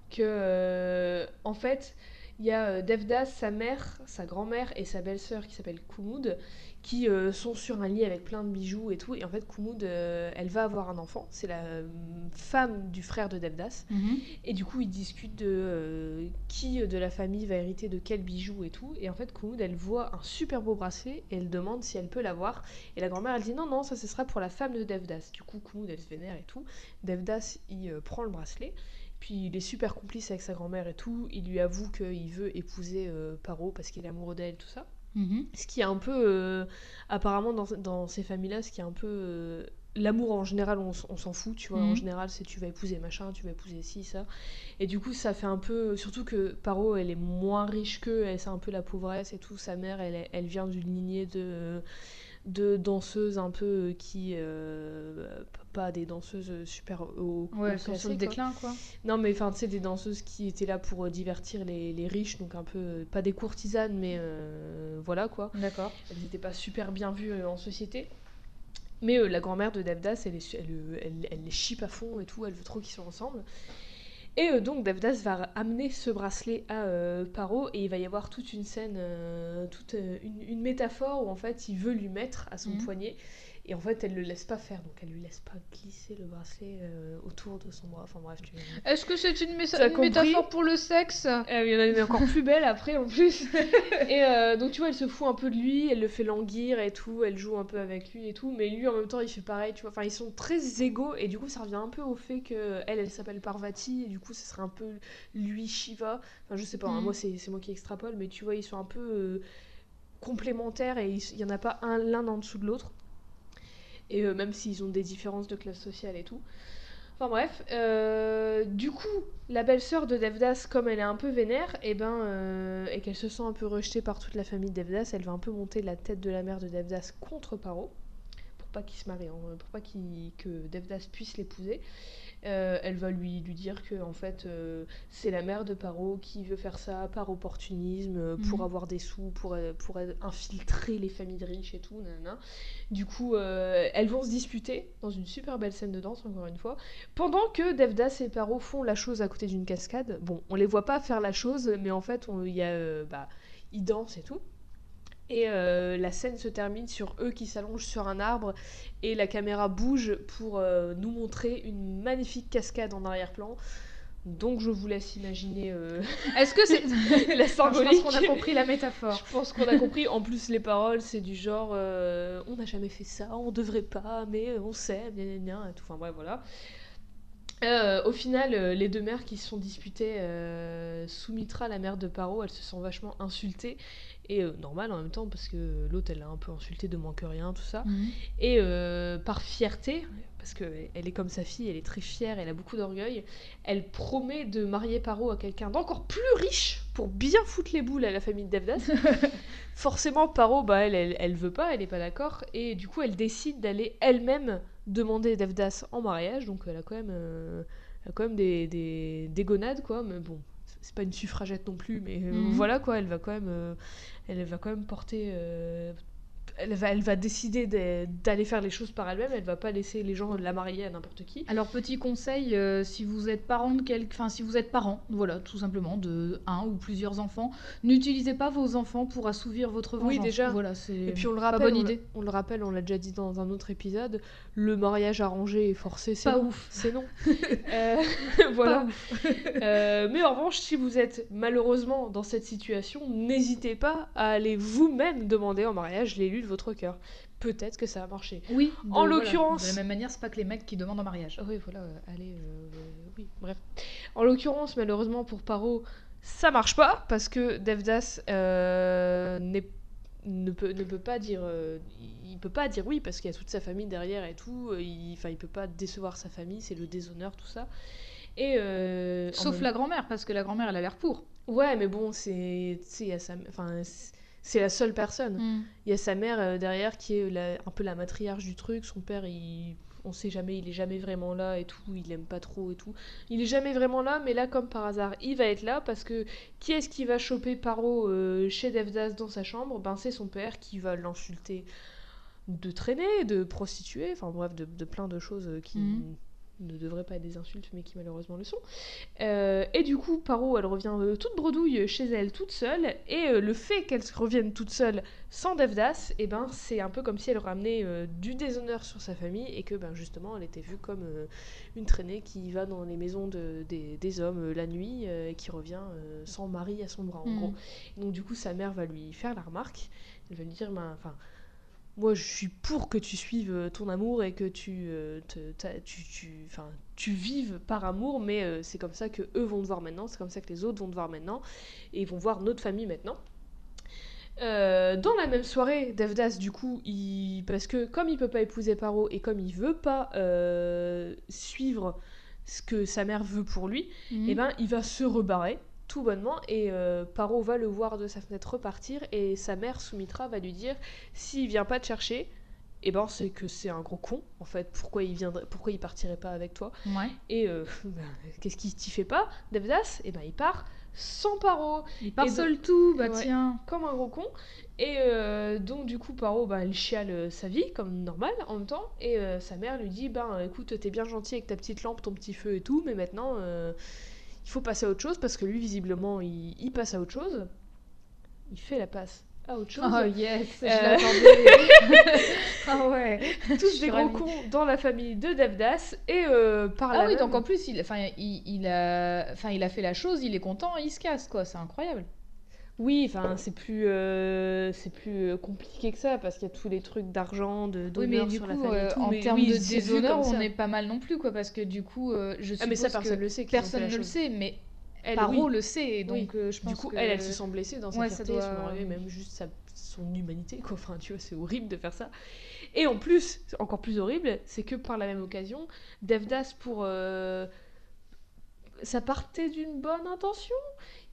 que, euh, en fait, il y a euh, Devdas, sa mère, sa grand-mère et sa belle-sœur qui s'appelle Kumud qui euh, sont sur un lit avec plein de bijoux et tout. Et en fait, Kumud, euh, elle va avoir un enfant. C'est la euh, femme du frère de Devdas. Mhm. Et du coup, ils discutent de qui de la famille va hériter de quel bijou et tout. Et en fait, Kumud, elle voit un super beau bracelet et elle demande si elle peut l'avoir. Et la grand-mère, elle dit non, non, ça ce sera pour la femme de Devdas. Du coup, Kumud, elle se vénère et tout. Devdas, il prend le bracelet. Puis il est super complice avec sa grand-mère et tout. Il lui avoue qu'il veut épouser euh, Paro parce qu'il est amoureux d'elle, tout ça. Mhm. Ce qui est un peu, euh, apparemment, dans, dans ces familles-là, ce qui est un peu. euh, L'amour en général, on, on s'en fout, tu vois. En Mhm. général, c'est tu vas épouser machin, tu vas épouser ci, ça. Et du coup, ça fait un peu. Surtout que Paro, elle est moins riche qu'eux, elle, c'est un peu la pauvresse et tout. Sa mère, elle vient d'une lignée de, de danseuses un peu qui. euh, pas des danseuses super haut. Ouais, haut elles sont sur le quoi. déclin, quoi. Non, mais enfin, tu sais, des danseuses qui étaient là pour euh, divertir les, les riches, donc un peu. euh, pas des courtisanes, mais euh, voilà quoi. D'accord. Elles n'étaient pas super bien vues euh, en société. Mais euh, la grand-mère de Devdas, elle, elle, euh, elle, elle les chip à fond et tout, elle veut trop qu'ils soient ensemble. Et euh, donc Devdas va amener ce bracelet à euh, Paro et il va y avoir toute une scène, euh, toute euh, une, une métaphore où en fait il veut lui mettre à son Mhm. poignet et en fait elle le laisse pas faire, donc elle lui laisse pas glisser le bracelet euh, autour de son bras. Enfin bref, tu Est-ce que c'est une, une métaphore pour le sexe? Euh, Il y en a une encore plus belle après en plus. et euh, donc tu vois, elle se fout un peu de lui, elle le fait languir et tout, elle joue un peu avec lui et tout, mais lui en même temps il fait pareil, tu vois. Enfin, ils sont très égaux et du coup ça revient un peu au fait que elle, elle s'appelle Parvati et du coup ce serait un peu lui Shiva. Enfin, je sais pas, hein, Mhm. moi c'est c'est moi qui extrapole, mais tu vois, ils sont un peu euh, complémentaires et il y en a pas un l'un en dessous de l'autre. Et euh, même s'ils ont des différences de classe sociale et tout. Enfin bref, euh, du coup, la belle-sœur de Devdas, comme elle est un peu vénère, et ben, euh, et qu'elle se sent un peu rejetée par toute la famille de Devdas, elle va un peu monter la tête de la mère de Devdas contre Paro, pour pas qu'il se marie, pour pas que Devdas puisse l'épouser. Euh, elle va lui, lui dire que en fait euh, c'est la mère de Paro qui veut faire ça par opportunisme, euh, pour Mhm. avoir des sous, pour, pour infiltrer les familles riches et tout. nanana. Du coup, elles vont se disputer dans une super belle scène de danse, encore une fois. Pendant que Devdas et Paro font la chose à côté d'une cascade, bon, on les voit pas faire la chose, mais en fait, on- il y a, bah, ils dansent et tout. Et euh, la scène se termine sur eux qui s'allongent sur un arbre et la caméra bouge pour euh, nous montrer une magnifique cascade en arrière-plan. Donc je vous laisse imaginer euh, Est-ce que c'est. la Je pense symbolique. qu'on a compris la métaphore. Je pense qu'on a compris. En plus, les paroles, c'est du genre euh, on n'a jamais fait ça, on devrait pas, mais on sait, gna gna, et tout. Enfin, bref, voilà. Euh, au final, euh, les deux mères qui se sont disputées, euh, Soumitra, la mère de Paro, elle se sent vachement insultée. Et euh, normal en même temps, parce que l'autre, elle l'a un peu insultée de moins que rien, tout ça. Mhm. Et euh, par fierté, parce qu'elle est comme sa fille, elle est très fière, elle a beaucoup d'orgueil, elle promet de marier Paro à quelqu'un d'encore plus riche pour bien foutre les boules à la famille de Devdas. Forcément, Paro, bah, elle, elle, elle veut pas, elle est pas d'accord, et du coup, elle décide d'aller elle-même demander Devdas en mariage, donc elle a quand même, euh, elle a quand même des, des, des gonades, quoi, mais bon. C'est pas une suffragette non plus, mais euh, Mhm. voilà quoi, elle va quand même, euh, elle va quand même porter, euh, elle va, elle va décider de- d'aller faire les choses par elle-même. Elle va pas laisser les gens la marier à n'importe qui. Alors petit conseil, euh, si vous êtes parent de quel... enfin si vous êtes parent, voilà, tout simplement de un ou plusieurs enfants, n'utilisez pas vos enfants pour assouvir votre vengeance. Oui, déjà. Voilà, c'est Et puis on le pas rappelle, bonne on, idée. on le rappelle, on l'a déjà dit dans un autre épisode, le mariage arrangé et forcé, c'est Pas non. ouf. C'est non. Euh, voilà. Ouf. Euh, mais en revanche, si vous êtes malheureusement dans cette situation, n'hésitez pas à aller vous-même demander en mariage l'élu de votre cœur. Peut-être que ça va marcher. Oui. de- En voilà. l'occurrence- De la même manière, c'est pas que les mecs qui demandent en mariage. Oui, voilà, euh, allez, euh, oui, bref. En l'occurrence, malheureusement pour Paro, ça marche pas parce que Devdas euh, ne, peut, ne peut pas dire, euh, il peut pas dire oui parce qu'il y a toute sa famille derrière et tout. euh, Il, il peut pas décevoir sa famille, c'est le déshonneur tout ça. Et euh, Sauf même- la grand-mère, parce que la grand-mère, elle a l'air pour. Ouais, mais bon, c'est, tu sais, il y a sa, enfin, c'est- la seule personne. Mm. Il y a sa mère euh, derrière qui est la- un peu la matriarche du truc. Son père, il, on sait jamais, il est jamais vraiment là et tout. Il aime pas trop et tout. Il est jamais vraiment là, mais là, comme par hasard, il va être là parce que qui est-ce qui va choper Paro euh, chez Devdas dans sa chambre? Ben, c'est son père qui va l'insulter de traîner, de prostituer, enfin bref, de, de plein de choses euh, qui Mhm. Ne devraient pas être des insultes, mais qui malheureusement le sont. Euh, et du coup, Paro, elle revient euh, toute bredouille chez elle, toute seule, et euh, le fait qu'elle revienne toute seule sans Devdas, et ben c'est un peu comme si elle ramenait du déshonneur sur sa famille et que ben justement elle était vue comme une traînée qui va dans les maisons de- des, des hommes la nuit et qui revient sans mari à son bras en Mm. gros. Donc du coup sa mère va lui faire la remarque, elle va lui dire ben enfin moi je suis pour que tu suives euh, ton amour et que tu euh, te- ta- tu, tu, tu vives par amour, mais euh, c'est comme ça que eux vont te voir maintenant, c'est comme ça que les autres vont te voir maintenant, et vont voir notre famille maintenant. Euh, dans la même soirée, Devdas, du coup, il... parce que comme il peut pas épouser Paro et comme il veut pas suivre ce que sa mère veut pour lui, Mm. et ben il va se rebarrer tout bonnement et euh, Paro va le voir de sa fenêtre repartir et sa mère Soumitra va lui dire s'il vient pas te chercher et ben c'est que c'est un gros con en fait pourquoi il viendrait pourquoi il partirait pas avec toi Ouais. et euh, ben, qu'est-ce qu'il t'y fait pas Devdas? Et ben il part sans Paro Il part Et seul tout, bah Ouais. tiens. comme un gros con. Et euh, donc, du coup, Paro, bah, elle chiale sa vie, comme normal, en même temps. Et euh, sa mère lui dit Ben écoute, t'es bien gentil avec ta petite lampe, ton petit feu et tout, mais maintenant, il faut passer à autre chose parce que lui, visiblement, il, il passe à autre chose. Il fait la passe à autre chose. Oh yes, je Euh. l'attendais. ah ouais. Tous des gros ravie. cons dans la famille de Devdas. Et euh, par là. Ah oui, donc en plus, il, enfin, il, il a, enfin, il a fait la chose, il est content, il se casse, quoi. C'est incroyable. Oui, enfin, c'est plus, euh, c'est plus euh, compliqué que ça parce qu'il y a tous les trucs d'argent, de Oui, d'honneur mais du sur coup, la famille. et euh, tout, en termes oui, de déshonneur, on est pas mal non plus, quoi, parce que du coup, euh, je Ah, mais ça, suppose personne que le sait. personne ne le sait, mais Elle, Paro oui. le sait, donc euh, je pense Du coup, que... elle, elle se sent blessée dans sa Ouais, ça fierté, doit- son orgueil, oui. même juste sa- son humanité, quoi. Enfin, tu vois, c'est horrible de faire ça. Et en plus, c'est encore plus horrible, c'est que par la même occasion, Devdas, pour... euh, Ça partait d'une bonne intention.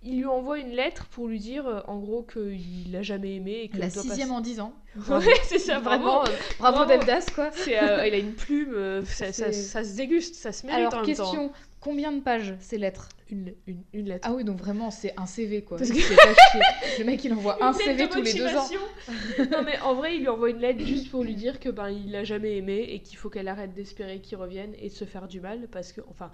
Il lui envoie une lettre pour lui dire, euh, en gros, qu'il l'a jamais aimé et que La sixième en dix ans. Ouais, c'est ça, Vraiment, vraiment. euh, bravo Bravo. Devdas, quoi. Euh, il a une plume, euh, ça, ça- C'est- ça se déguste, ça se mérite Alors, en même temps. question, combien de pages ces lettres? Une, une, une lettre. Ah oui, donc vraiment, c'est un CV, quoi. Parce que-. Le mec, il envoie un Une CV tous les deux ans. non mais en vrai, il lui envoie une lettre juste pour lui dire que ben il l'a jamais aimé et qu'il faut qu'elle arrête d'espérer qu'il revienne et de se faire du mal parce que enfin,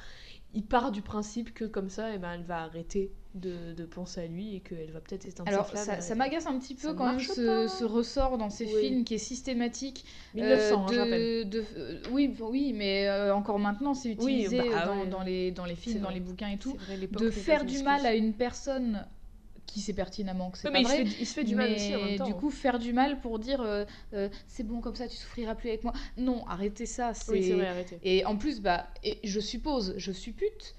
il part du principe que comme ça, eh ben elle va arrêter de, de penser à lui et qu'elle va peut-être éteindre Alors, sa flamme. ça, m'agace un petit peu Ça quand même ce, ce ressort dans ces Oui. films qui est systématique. 1900, hein, euh, de- euh, oui, oui, mais euh, encore maintenant, c'est Oui, utilisé bah, dans, ouais. dans les, dans les films, dans les bouquins et tout. Vrai, De faire du mal à une personne qui sait pertinemment que c'est pas mais il se, vrai. fait, il se fait du mal aussi en même temps. du coup, faire du mal pour dire euh, euh, c'est bon comme ça, tu souffriras plus avec moi. Non, arrêtez ça. C'est... oui, c'est vrai, arrêtez. Et en plus, bah, et je suppose, je suppute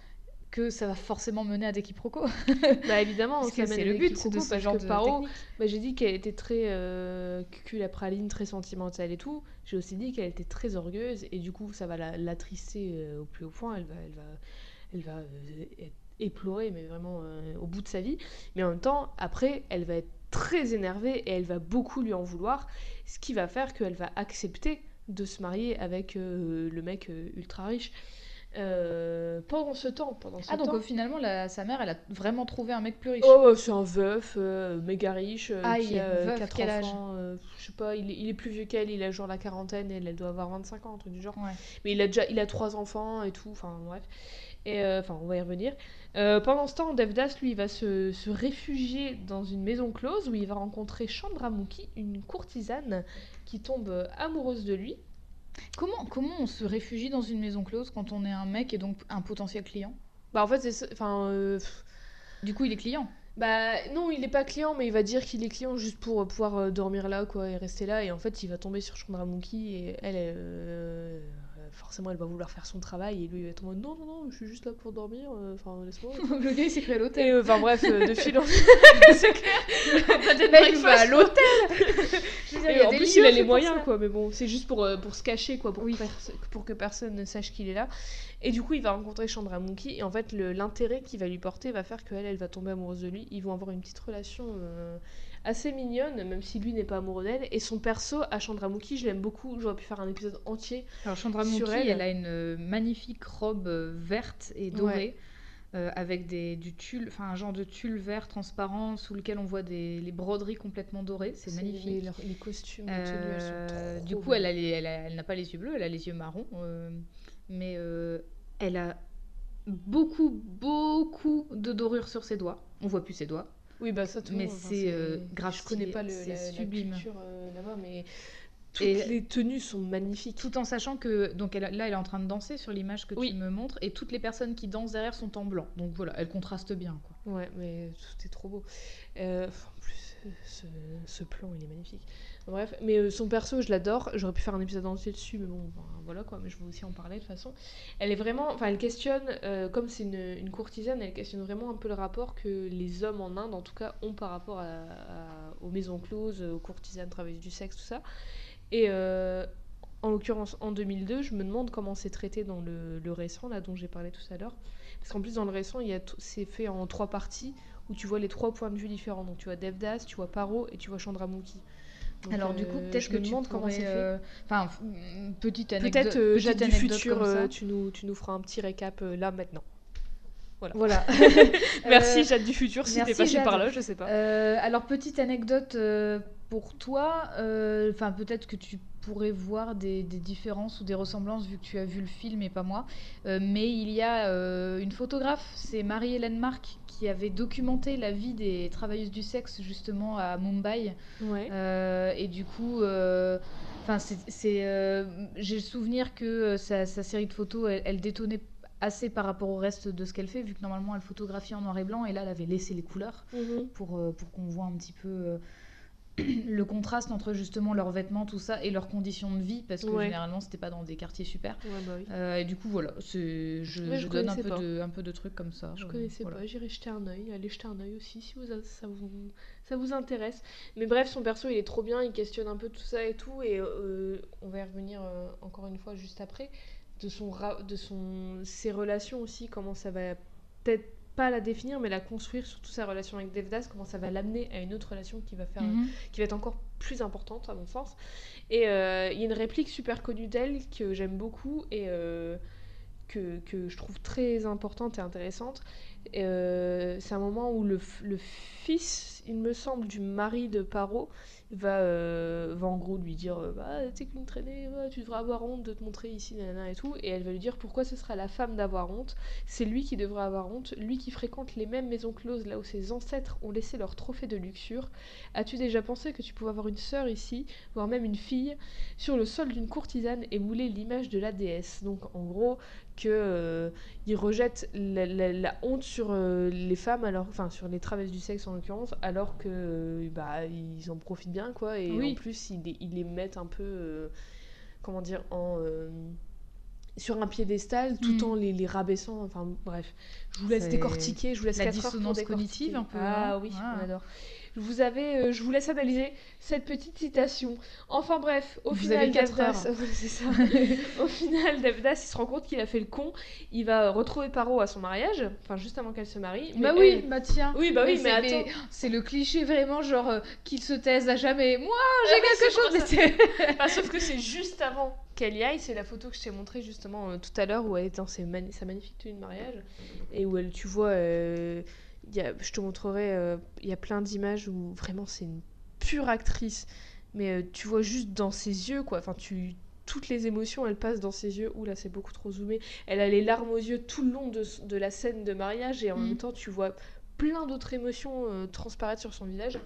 que ça va forcément mener à des quiproquos. Bah évidemment, Parce que c'est le but de ce genre de Paro, bah, j'ai dit qu'elle était très euh, cucul à praline, très sentimentale et tout. J'ai aussi dit qu'elle était très orgueilleuse et du coup ça va la- l'attrister euh, au plus haut point. Elle va, elle va, elle va euh, être éplorée, mais vraiment euh, au bout de sa vie. Mais en même temps, après, elle va être très énervée et elle va beaucoup lui en vouloir, ce qui va faire qu'elle va accepter de se marier avec euh, le mec euh, ultra riche. Euh, pendant ce temps, pendant ce Ah, donc temps, finalement, la- sa mère, elle a vraiment trouvé un mec plus riche. Oh, c'est un veuf, méga riche, Ah, qui il est a veuf, quatre quel âge enfants. euh, je sais pas, il est, il est plus vieux qu'elle, il a genre la quarantaine et elle, elle doit avoir 25 ans, un truc du genre. Ouais. Mais il a déjà, il a trois enfants et tout, enfin bref. Et euh, enfin, on va y revenir. Euh, pendant ce temps, Devdas, lui, va se, se réfugier dans une maison close où il va rencontrer Chandramukhi, une courtisane qui tombe amoureuse de lui. Comment, comment on se réfugie dans une maison close quand on est un mec et donc un potentiel client? Bah en fait, c'est, enfin, euh, Du coup, il est client? Bah non, il est pas client, mais il va dire qu'il est client juste pour pouvoir dormir là, quoi, et rester là. Et en fait, il va tomber sur Chandramukhi et elle, elle, euh, forcément, elle va vouloir faire son travail et lui il va être en mode non, non, non, je suis juste là pour dormir. euh, Enfin, laisse-moi. le gars, il s'est créé l'hôtel. euh, enfin bref, euh, de fil en c'est clair. Le mec, il va à l'hôtel en plus, il a les moyens, quoi. Mais bon, c'est juste pour, pour se cacher, quoi, pour, pour que personne ne sache qu'il est là. Et du coup, il va rencontrer Chandramukhi. Et en fait, l'intérêt qu'il va lui porter va faire qu'elle, elle va tomber amoureuse de lui. Ils vont avoir une petite relation assez mignonne, même si lui n'est pas amoureux d'elle. Et son perso à Chandramukhi, je l'aime beaucoup. J'aurais pu faire un épisode entier. Alors Sur elle. elle. a une euh, magnifique robe euh, verte et dorée. euh, avec des, du tulle, enfin un genre de tulle vert transparent sous lequel on voit des, les broderies complètement dorées, c'est magnifique. Les, les costumes, les tenues, elles sont trop du coup, elle, a les- elle, a- elle n'a pas les yeux bleus, elle a les yeux marrons, euh, mais elle a beaucoup, beaucoup de dorures sur ses doigts. On voit plus ses doigts. Oui, bah ça, tout le Mais monde, enfin, c'est, euh, grave Je connais pas le, la, la sublime. culture euh, là-bas, mais toutes Et- les tenues sont magnifiques. Tout en sachant que donc elle, là, elle est en train de danser sur l'image que Oui. tu me montres, et toutes les personnes qui dansent derrière sont en blanc. Donc voilà, elle contraste bien. Quoi. Ouais, mais tout est trop beau. Euh, en plus, ce, ce plan, il est magnifique. Bref, mais euh, son perso, je l'adore. J'aurais pu faire un épisode entier dessus, mais bon, voilà quoi. Mais je veux aussi en parler de toute façon. Elle est vraiment, enfin, elle questionne, euh, comme c'est une, courtisane, elle questionne vraiment un peu le rapport que les hommes en Inde, en tout cas, ont par rapport aux maisons closes, aux courtisanes, travailleuses du sexe, tout ça. Et euh, en l'occurrence, en 2002, je me demande comment c'est traité dans le, récent, là, dont j'ai parlé tout à l'heure. Parce qu'en plus, dans le récent, c'est fait en trois parties où tu vois les trois points de vue différents. Donc, tu vois Devdas, tu vois Paro et tu vois Chandramukhi. Donc, Alors du euh, coup, peut-être je que me tu demande comment c'est fait. euh, Enfin, f- une petite anecdote. Peut-être, euh, petite Jade du anecdote futur, euh, tu, nous, tu nous feras un petit récap euh, là, maintenant. Voilà. Merci, Euh, Jade du futur, si t'es merci, passé par là, je sais pas. Euh, alors petite anecdote euh, pour toi, euh, enfin peut-être que tu pourrais voir des, des différences ou des ressemblances vu que tu as vu le film et pas moi, Euh, mais il y a euh, une photographe, c'est Marie-Hélène Marc qui avait documenté la vie des travailleuses du sexe justement à Mumbai Ouais. Euh, et du coup, enfin, c'est, j'ai le souvenir que sa, sa série de photos, elle, elle détonnait assez par rapport au reste de ce qu'elle fait, vu que normalement elle photographie en noir et blanc, et là elle avait laissé les couleurs Mhm. pour, pour qu'on voit un petit peu le contraste entre justement leurs vêtements, tout ça, et leurs conditions de vie, parce que Ouais. généralement c'était pas dans des quartiers super. Ouais, bah oui. Euh, et du coup, voilà, je, je je donne un peu, de, un peu de trucs comme ça. Je euh, connaissais voilà. pas, j'irai jeter un œil. Allez jeter un œil aussi si vous, ça, vous, ça vous intéresse. Mais bref, son perso il est trop bien, il questionne un peu tout ça et tout. Et euh, on va y revenir euh, encore une fois juste après. De, son, de son, ses relations aussi, comment ça va peut-être pas la définir, mais la construire, surtout sa relation avec Devdas, comment ça va l'amener à une autre relation qui va faire Mhm. qui va être encore plus importante à mon sens. Et euh, il y a une réplique super connue d'elle que j'aime beaucoup et euh, que, que je trouve très importante et intéressante. Euh, c'est un moment où le, fils, il me semble, du mari de Paro va, euh, va en gros lui dire euh, bah t'es qu'une traînée tu devrais avoir honte de te montrer ici nanana et tout. Et elle va lui dire pourquoi ce sera la femme d'avoir honte? C'est lui qui devrait avoir honte lui qui fréquente les mêmes maisons closes là où ses ancêtres ont laissé leurs trophées de luxure. As-tu déjà pensé que tu pouvais avoir une sœur ici voire même une fille sur le sol d'une courtisane et mouler l'image de la déesse? Donc en gros que il rejette la, la- la honte sur euh, les femmes alors enfin sur les travesses du sexe en l'occurrence alors que euh, bah ils en profitent bien quoi et Oui. en plus ils, les- ils les mettent un peu euh, comment dire en sur un piédestal tout Mm. en les, les rabaissant enfin bref je vous laisse décortiquer je vous laisse la quatre heures pour dissonance décortiquer. cognitive, un peu, ah hein. oui Ah. on adore vous avez, euh, je vous laisse analyser cette petite citation. Enfin bref, au Vous final, c'est ça. au final, Devdas, il se rend compte qu'il a fait le con. Il va retrouver Paro à son mariage, enfin juste avant qu'elle se marie. Bah mais oui, elle- bah tiens. Oui, bah oui, mais attends. C'est le cliché vraiment, genre, euh, qu'il se taise à jamais. Moi, j'ai Ah oui, quelque chose, sauf que c'est juste avant qu'elle y aille. C'est la photo que je t'ai montrée justement euh, tout à l'heure où elle est dans ses mani- sa magnifique tenue de mariage et où elle, tu vois, euh, y a, je te montrerai, euh, il y a plein d'images où vraiment c'est une pure actrice, mais euh, tu vois juste dans ses yeux quoi. Enfin, tu toutes les émotions, elles passent dans ses yeux. Ouh là, c'est beaucoup trop zoomé. Elle a les larmes aux yeux tout le long de, de la scène de mariage et en Mm. même temps, tu vois plein d'autres émotions euh, transparaître sur son visage.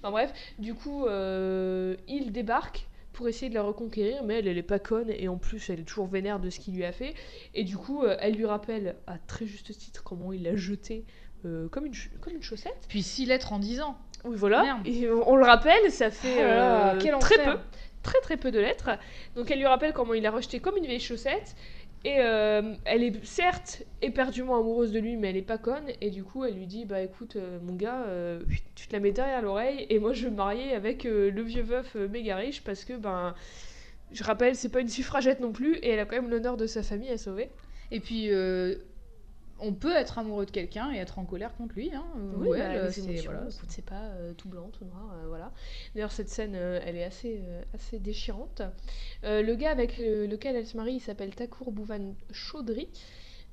Enfin bref, du coup, euh, il débarque pour essayer de la reconquérir, mais elle, elle est pas conne, et en plus, elle est toujours vénère de ce qu'il lui a fait. Et du coup, euh, elle lui rappelle, à très juste titre, comment il l'a jeté euh, comme, une comme une chaussette. Puis six lettres en dix ans. Oui, voilà. Merde. Et on le rappelle, ça fait Oh euh, très enfer. peu, très très peu de lettres. Donc elle lui rappelle comment il l'a rejeté comme une vieille chaussette. Et euh, elle est certes éperdument amoureuse de lui, mais elle est pas conne. Et du coup, elle lui dit Bah écoute, euh, mon gars, euh, tu te la mets derrière l'oreille. Et moi, je vais me marier avec le vieux veuf méga riche parce que, ben, je rappelle, c'est pas une suffragette non plus. Et elle a quand même l'honneur de sa famille à sauver. Et puis, on peut être amoureux de quelqu'un et être en colère contre lui. Hein. euh, Oui, ou bah, les c'est voilà, pas euh, tout blanc, tout noir, euh, voilà. D'ailleurs, cette scène, euh, elle est assez, euh, assez déchirante. Euh, le gars avec le- lequel elle se marie, il s'appelle Takour Bouvan Chaudhry.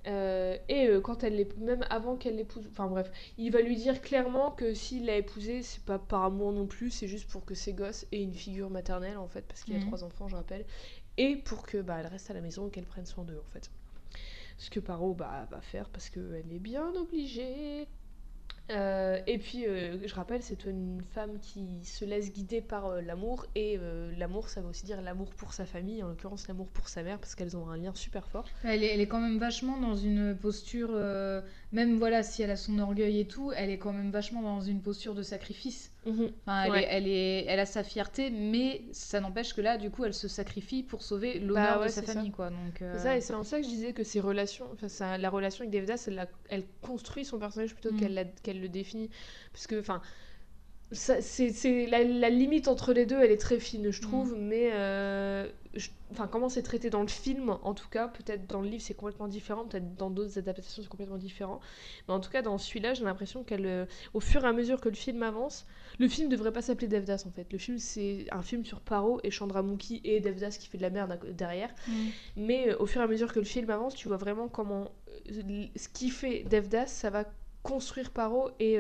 Euh, et euh, quand elle même avant qu'elle l'épouse, enfin bref, il va lui dire clairement que s'il l'a épousée, c'est pas par amour non plus, c'est juste pour que ses gosses aient une figure maternelle en fait, parce qu'il a Mhm. trois enfants, je rappelle, et pour que bah, elle reste à la maison et qu'elle prenne soin d'eux en fait. Ce que Paro bah, va faire parce qu'elle est bien obligée. Euh, et puis, euh, je rappelle, c'est une femme qui se laisse guider par euh, l'amour. Et l'amour, ça veut aussi dire l'amour pour sa famille, en l'occurrence l'amour pour sa mère, parce qu'elles ont un lien super fort. Elle est, elle est quand même vachement dans une posture, même voilà, si elle a son orgueil et tout, elle est quand même vachement dans une posture de sacrifice. Enfin, elle, Ouais. est, elle, est, elle a sa fierté, mais ça n'empêche que là, du coup, elle se sacrifie pour sauver l'honneur Bah ouais, de sa ça. famille, quoi. Donc, euh, C'est ça, et c'est en ça que je disais que ses relations, enfin, ça- la relation avec Devdas, elle, elle construit son personnage plutôt Mm. qu'elle le définit. Parce que, enfin, ça- c'est c'est- la, la limite entre les deux, elle est très fine, je trouve, mais euh, je- enfin, comment c'est traité dans le film, en tout cas, peut-être dans le livre c'est complètement différent, peut-être dans d'autres adaptations c'est complètement différent, mais en tout cas dans celui-là, j'ai l'impression qu'elle, euh, au fur et à mesure que le film avance, le film devrait pas s'appeler Devdas en fait. Le film c'est un film sur Paro et Chandramukhi et Devdas qui fait de la merde derrière. mm. Mais euh, au fur et à mesure que le film avance, tu vois vraiment comment ce qui fait Devdas, ça va construire Paro et,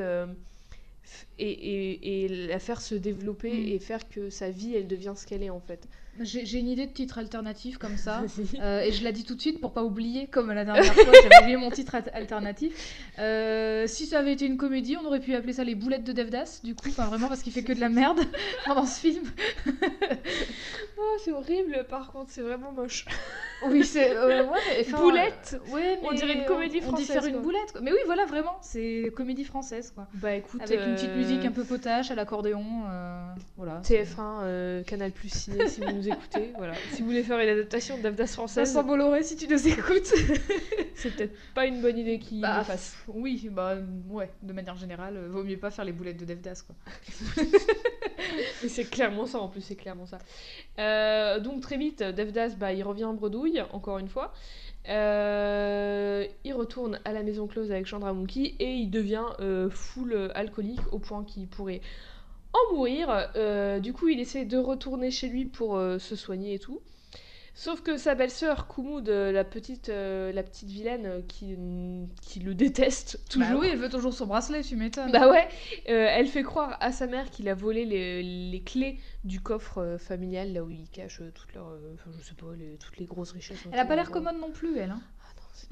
et, et, et la faire se développer Mm. et faire que sa vie, elle devient ce qu'elle est en fait. J'ai une idée de titre alternatif comme ça. Euh, et je la dis tout de suite pour pas oublier, comme la dernière fois, j'avais oublié mon titre al- alternatif. Euh, si ça avait été une comédie, on aurait pu appeler ça les boulettes de Devdas, du coup, enfin vraiment parce qu'il fait que de la merde pendant ce film. Oh, c'est horrible par contre, c'est vraiment moche. Oui, c'est. euh, ouais, Boulette On dirait une comédie on dit française, faire une boulette. quoi. Mais oui, voilà, vraiment, c'est comédie française, quoi. Bah écoute. Avec une petite euh, musique un peu potache à l'accordéon. voilà. TF1, euh, Canal Plus Ciné, si vous nous écoutez. Voilà. Si vous voulez faire une adaptation de Devdas française, Vincent Bolloré, si tu nous écoutes. c'est peut-être pas une bonne idée qu'il Bah, le fasse. Oui, bah ouais, de manière générale, vaut mieux pas faire les boulettes de Devdas, quoi. Mais c'est clairement ça en plus, c'est clairement ça. Euh, donc très vite, Devdas, bah, il revient en bredouille, encore une fois. Euh, il retourne à la maison close avec Chandramukhi et il devient euh, full euh, alcoolique au point qu'il pourrait en mourir. Euh, du coup, il essaie de retourner chez lui pour euh, se soigner et tout. Sauf que sa belle-sœur, Kumoud, euh, la petite, euh, la petite vilaine qui, qui le déteste toujours. Bah oui, elle veut toujours son bracelet, tu m'étonnes. Bah ouais, elle fait croire à sa mère qu'il a volé les, les clés du coffre familial, là où il cache euh, toutes leurs, enfin, je sais pas, les- toutes les grosses richesses. Elle a pas l'air commode non plus, elle. hein.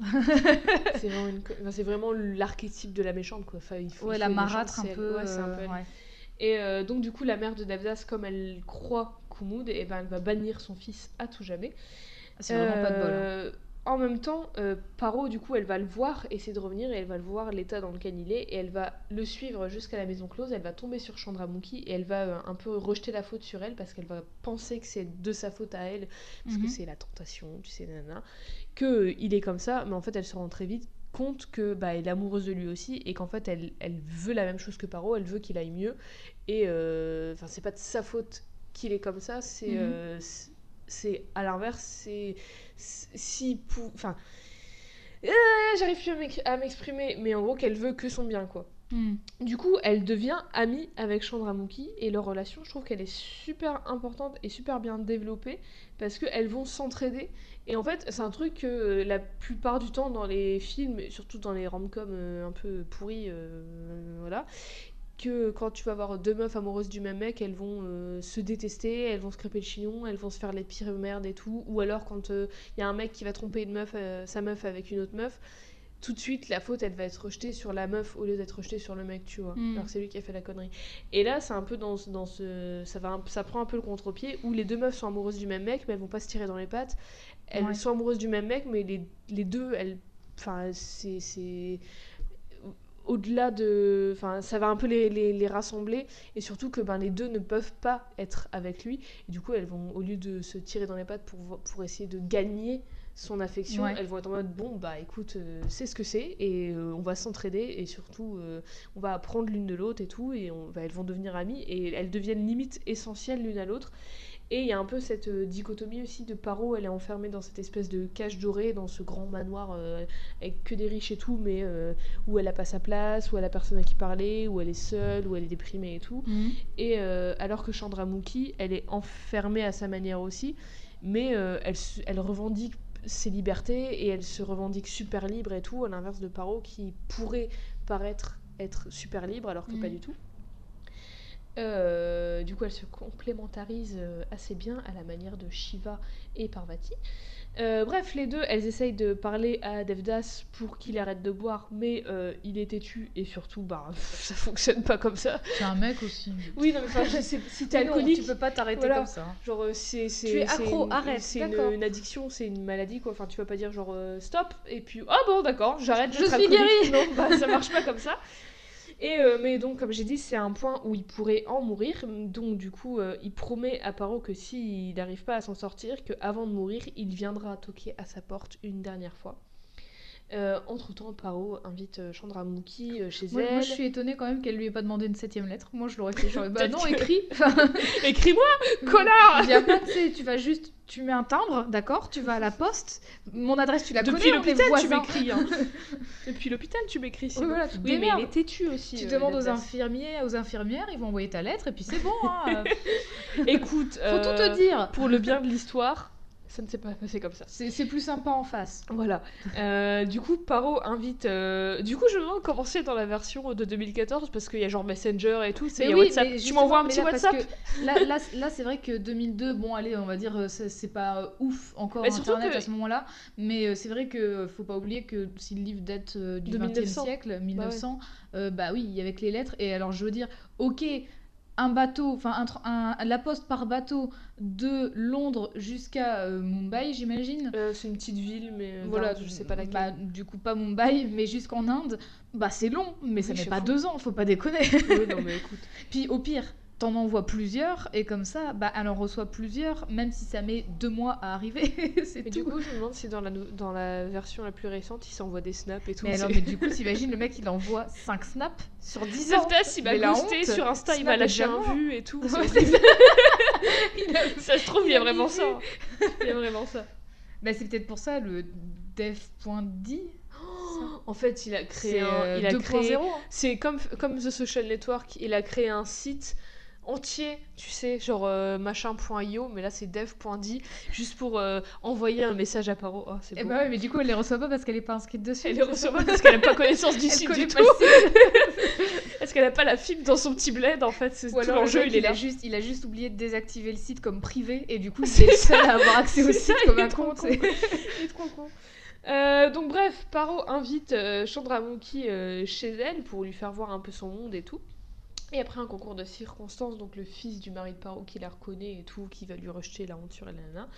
C'est- vraiment, une co- enfin, c'est vraiment l'archétype de la méchante quoi. Enfin, il faut, Ouais, il la faut marâtre un peu. Ouais, un peu ouais. Et euh, donc du coup, la mère de Devdas, comme elle croit Kumoud, et ben elle va bannir son fils à tout jamais. C'est vraiment pas de bol. hein. Euh, En même temps, euh, Paro, du coup, elle va le voir, essayer de revenir, et elle va le voir l'état dans lequel il est, et elle va le suivre jusqu'à la maison close. Elle va tomber sur Chandramuki, et elle va un peu rejeter la faute sur elle, parce qu'elle va penser que c'est de sa faute à elle, parce que Mhm. c'est la tentation, tu sais, nanana, que euh, il est comme ça, mais en fait, elle se rend très vite compte que bah, elle est amoureuse de lui aussi et qu'en fait elle, elle veut la même chose que Paro, elle veut qu'il aille mieux et euh, enfin c'est pas de sa faute qu'il est comme ça, c'est Mhm. euh, c'est- à l'inverse, c'est si enfin euh, j'arrive plus à m'exprimer, mais en gros qu'elle veut que son bien quoi. Hmm. Du coup, elle devient amie avec Chandramuki et leur relation, je trouve qu'elle est super importante et super bien développée parce qu'elles vont s'entraider. Et en fait, c'est un truc que euh, la plupart du temps dans les films, surtout dans les rom-coms euh, un peu pourris, euh, voilà, que quand tu vas voir deux meufs amoureuses du même mec, elles vont se détester, elles vont se crêper le chignon, elles vont se faire les pires merdes et tout. Ou alors quand il y a un mec qui va tromper une meuf, sa meuf avec une autre meuf, tout de suite la faute elle va être rejetée sur la meuf au lieu d'être rejetée sur le mec, tu vois. Mm. Alors c'est lui qui a fait la connerie. Et là, c'est un peu dans, ce- dans ce. Ça, va ça prend un peu le contre-pied où les deux meufs sont amoureuses du même mec, mais elles vont pas se tirer dans les pattes. Elles Ouais. sont amoureuses du même mec, mais les, les deux, elles. Enfin, c'est. c'est- Au-delà de. Enfin, ça va un peu les, les, les rassembler. Et surtout que ben, les deux ne peuvent pas être avec lui. Et du coup, elles vont, au lieu de se tirer dans les pattes pour, pour essayer de gagner son affection, Ouais. elles vont être en mode bon, bah écoute, euh, c'est ce que c'est. Et euh, on va s'entraider. Et surtout, euh, on va apprendre l'une de l'autre et tout. Et on, va elles vont devenir amies. Et elles deviennent limite essentielles l'une à l'autre. Et il y a un peu cette dichotomie aussi de Paro, elle est enfermée dans cette espèce de cage dorée, dans ce grand manoir avec que des riches et tout, mais où elle a pas sa place, où elle a personne à qui parler, où elle est seule, où elle est déprimée et tout. Hmm. Et alors que Chandramuki, elle est enfermée à sa manière aussi, mais elle, elle revendique ses libertés et elle se revendique super libre et tout, à l'inverse de Paro qui pourrait paraître être super libre alors que pas du tout. Euh, du coup, elle se complémentarise euh, assez bien à la manière de Shiva et Parvati. Euh, bref, les deux, elles essayent de parler à Devdas pour qu'il arrête de boire, mais euh, il est têtu et surtout, bah, ça fonctionne pas comme ça. C'est un mec aussi. Oui, non, mais enfin, je sais, si t'es alcoolique, tu peux pas t'arrêter Voilà. comme ça. genre euh, c'est c'est Tu es c'est accro, une- arrête, c'est une, une addiction, c'est une maladie quoi. Enfin, tu vas pas dire genre euh, stop et puis ah bon d'accord, j'arrête. Je suis alcoolique. Non, bah, ça marche pas comme ça. Et euh, mais donc comme j'ai dit, c'est un point où il pourrait en mourir. Donc du coup, euh, il promet à Paro que s'il n'arrive pas à s'en sortir, que avant de mourir, il viendra toquer à sa porte une dernière fois. Euh, entre temps, Paro invite euh, Chandramuki euh, chez Moi, elle. moi, je suis étonnée quand même qu'elle lui ait pas demandé une septième lettre. Moi, je l'aurais fait. J'aurais bah non, écrit. Écris-moi, connard Viens pas, tu sais, tu vas juste, tu mets un timbre, d'accord Tu vas à la poste. Mon adresse, tu la Depuis connais, on est l'hôpital, tu m'écris. Hein. Depuis l'hôpital, tu m'écris. Oui, voilà, tu Oui, mais il est aussi. Tu euh, demandes aux infirmiers, aux infirmières, ils vont envoyer ta lettre et puis c'est bon. Hein. Écoute, Faut tout euh, te dire. pour le bien de l'histoire, ça ne s'est pas passé comme ça. C'est plus sympa en face. Voilà. Euh, du coup, Paro invite. euh, Du coup, je comment c'est dans la version de 2014 parce qu'il y a genre Messenger et tout. c'est- WhatsApp. Tu m'envoies un petit là, WhatsApp. Là, là, là, c'est vrai que 2002, bon, allez, on va dire, euh, c'est pas ouf encore Mais Internet que- à ce moment-là, mais c'est vrai que faut pas oublier que si le livre date du De 20e 1900. siècle, 1900, euh, bah oui, avec les lettres. Et alors, je veux dire, ok. Un bateau, enfin un, tra- un- la poste par bateau de Londres jusqu'à euh, Mumbai, j'imagine. Euh, c'est une petite ville, mais euh, voilà, je sais pas laquelle. bah, du coup, pas Mumbai, mais jusqu'en Inde, bah c'est long, mais ça Oui, met je pas deux ans, faut pas déconner. Oui, non, mais écoute. Puis au pire, t'en envoies plusieurs, et comme ça, bah elle en reçoit plusieurs, même si ça met deux mois à arriver. c'est tout. du coup, je me demande si dans la, dans la version la plus récente, il s'envoie des snaps et tout. mais alors, mais du coup, t'imagines, le mec il envoie 5 snaps sur 10 ans. Il ghosté honte. sur Insta, il Snap un mort. vu et tout. Ouais, c'est- c'est ça. Il a- ça se trouve, il y a il vraiment ça. Il y a vraiment ça. Bah, c'est peut-être pour ça le dev.d. En fait, il a créé un. euh, il a 2.0. créé. hein. C'est comme, comme The Social Network, il a créé un site entier, tu sais, genre euh, machin.io, mais là c'est dev.di, juste pour euh, envoyer un message à Paro. Oh, c'est bah ouais, mais du coup, elle les reçoit pas parce qu'elle est pas inscrite dessus. Elle les reçoit pas parce qu'elle n'a pas connaissance du site du tout. Parce qu'elle n'a pas la fibre dans son petit bled, en fait. C'est Ou tout l'enjeu, le il est il, a là. juste, il a juste oublié de désactiver le site comme privé et du coup il C'est est seul à avoir accès au site ça, comme un con. Il est trop con. Euh, donc bref, Paro invite Chandramuki euh, chez elle pour lui faire voir un peu son monde et tout. Et après un concours de circonstances, donc le fils du mari de Paro qui la reconnaît et tout, qui va lui rejeter l'aventure et la nana.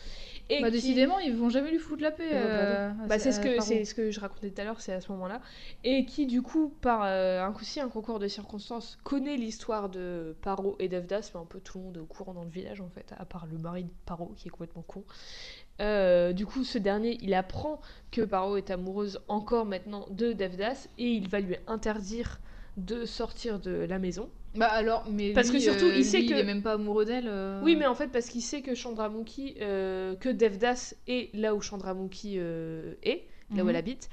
Et Bah qui- décidément, ils vont jamais lui foutre la paix. Euh, bah euh, Bah, c'est ce que c'est ce que je racontais tout à l'heure, c'est à ce moment-là, et qui du coup par euh, un coup ci un concours de circonstances connaît l'histoire de Paro et Devdas, mais un peu tout le monde est au courant dans le village en fait, à part le mari de Paro qui est complètement con. Euh, du coup, ce dernier, il apprend que Paro est amoureuse encore maintenant de Devdas et il va lui interdire de sortir de la maison. Bah alors, mais Parce lui, que surtout, euh, il sait lui, que- il est même pas amoureux d'elle. euh. Oui, mais en fait, parce qu'il sait que Chandramuki, euh, que Devdas est là où Chandramuki euh, est, là où Mhm. elle habite.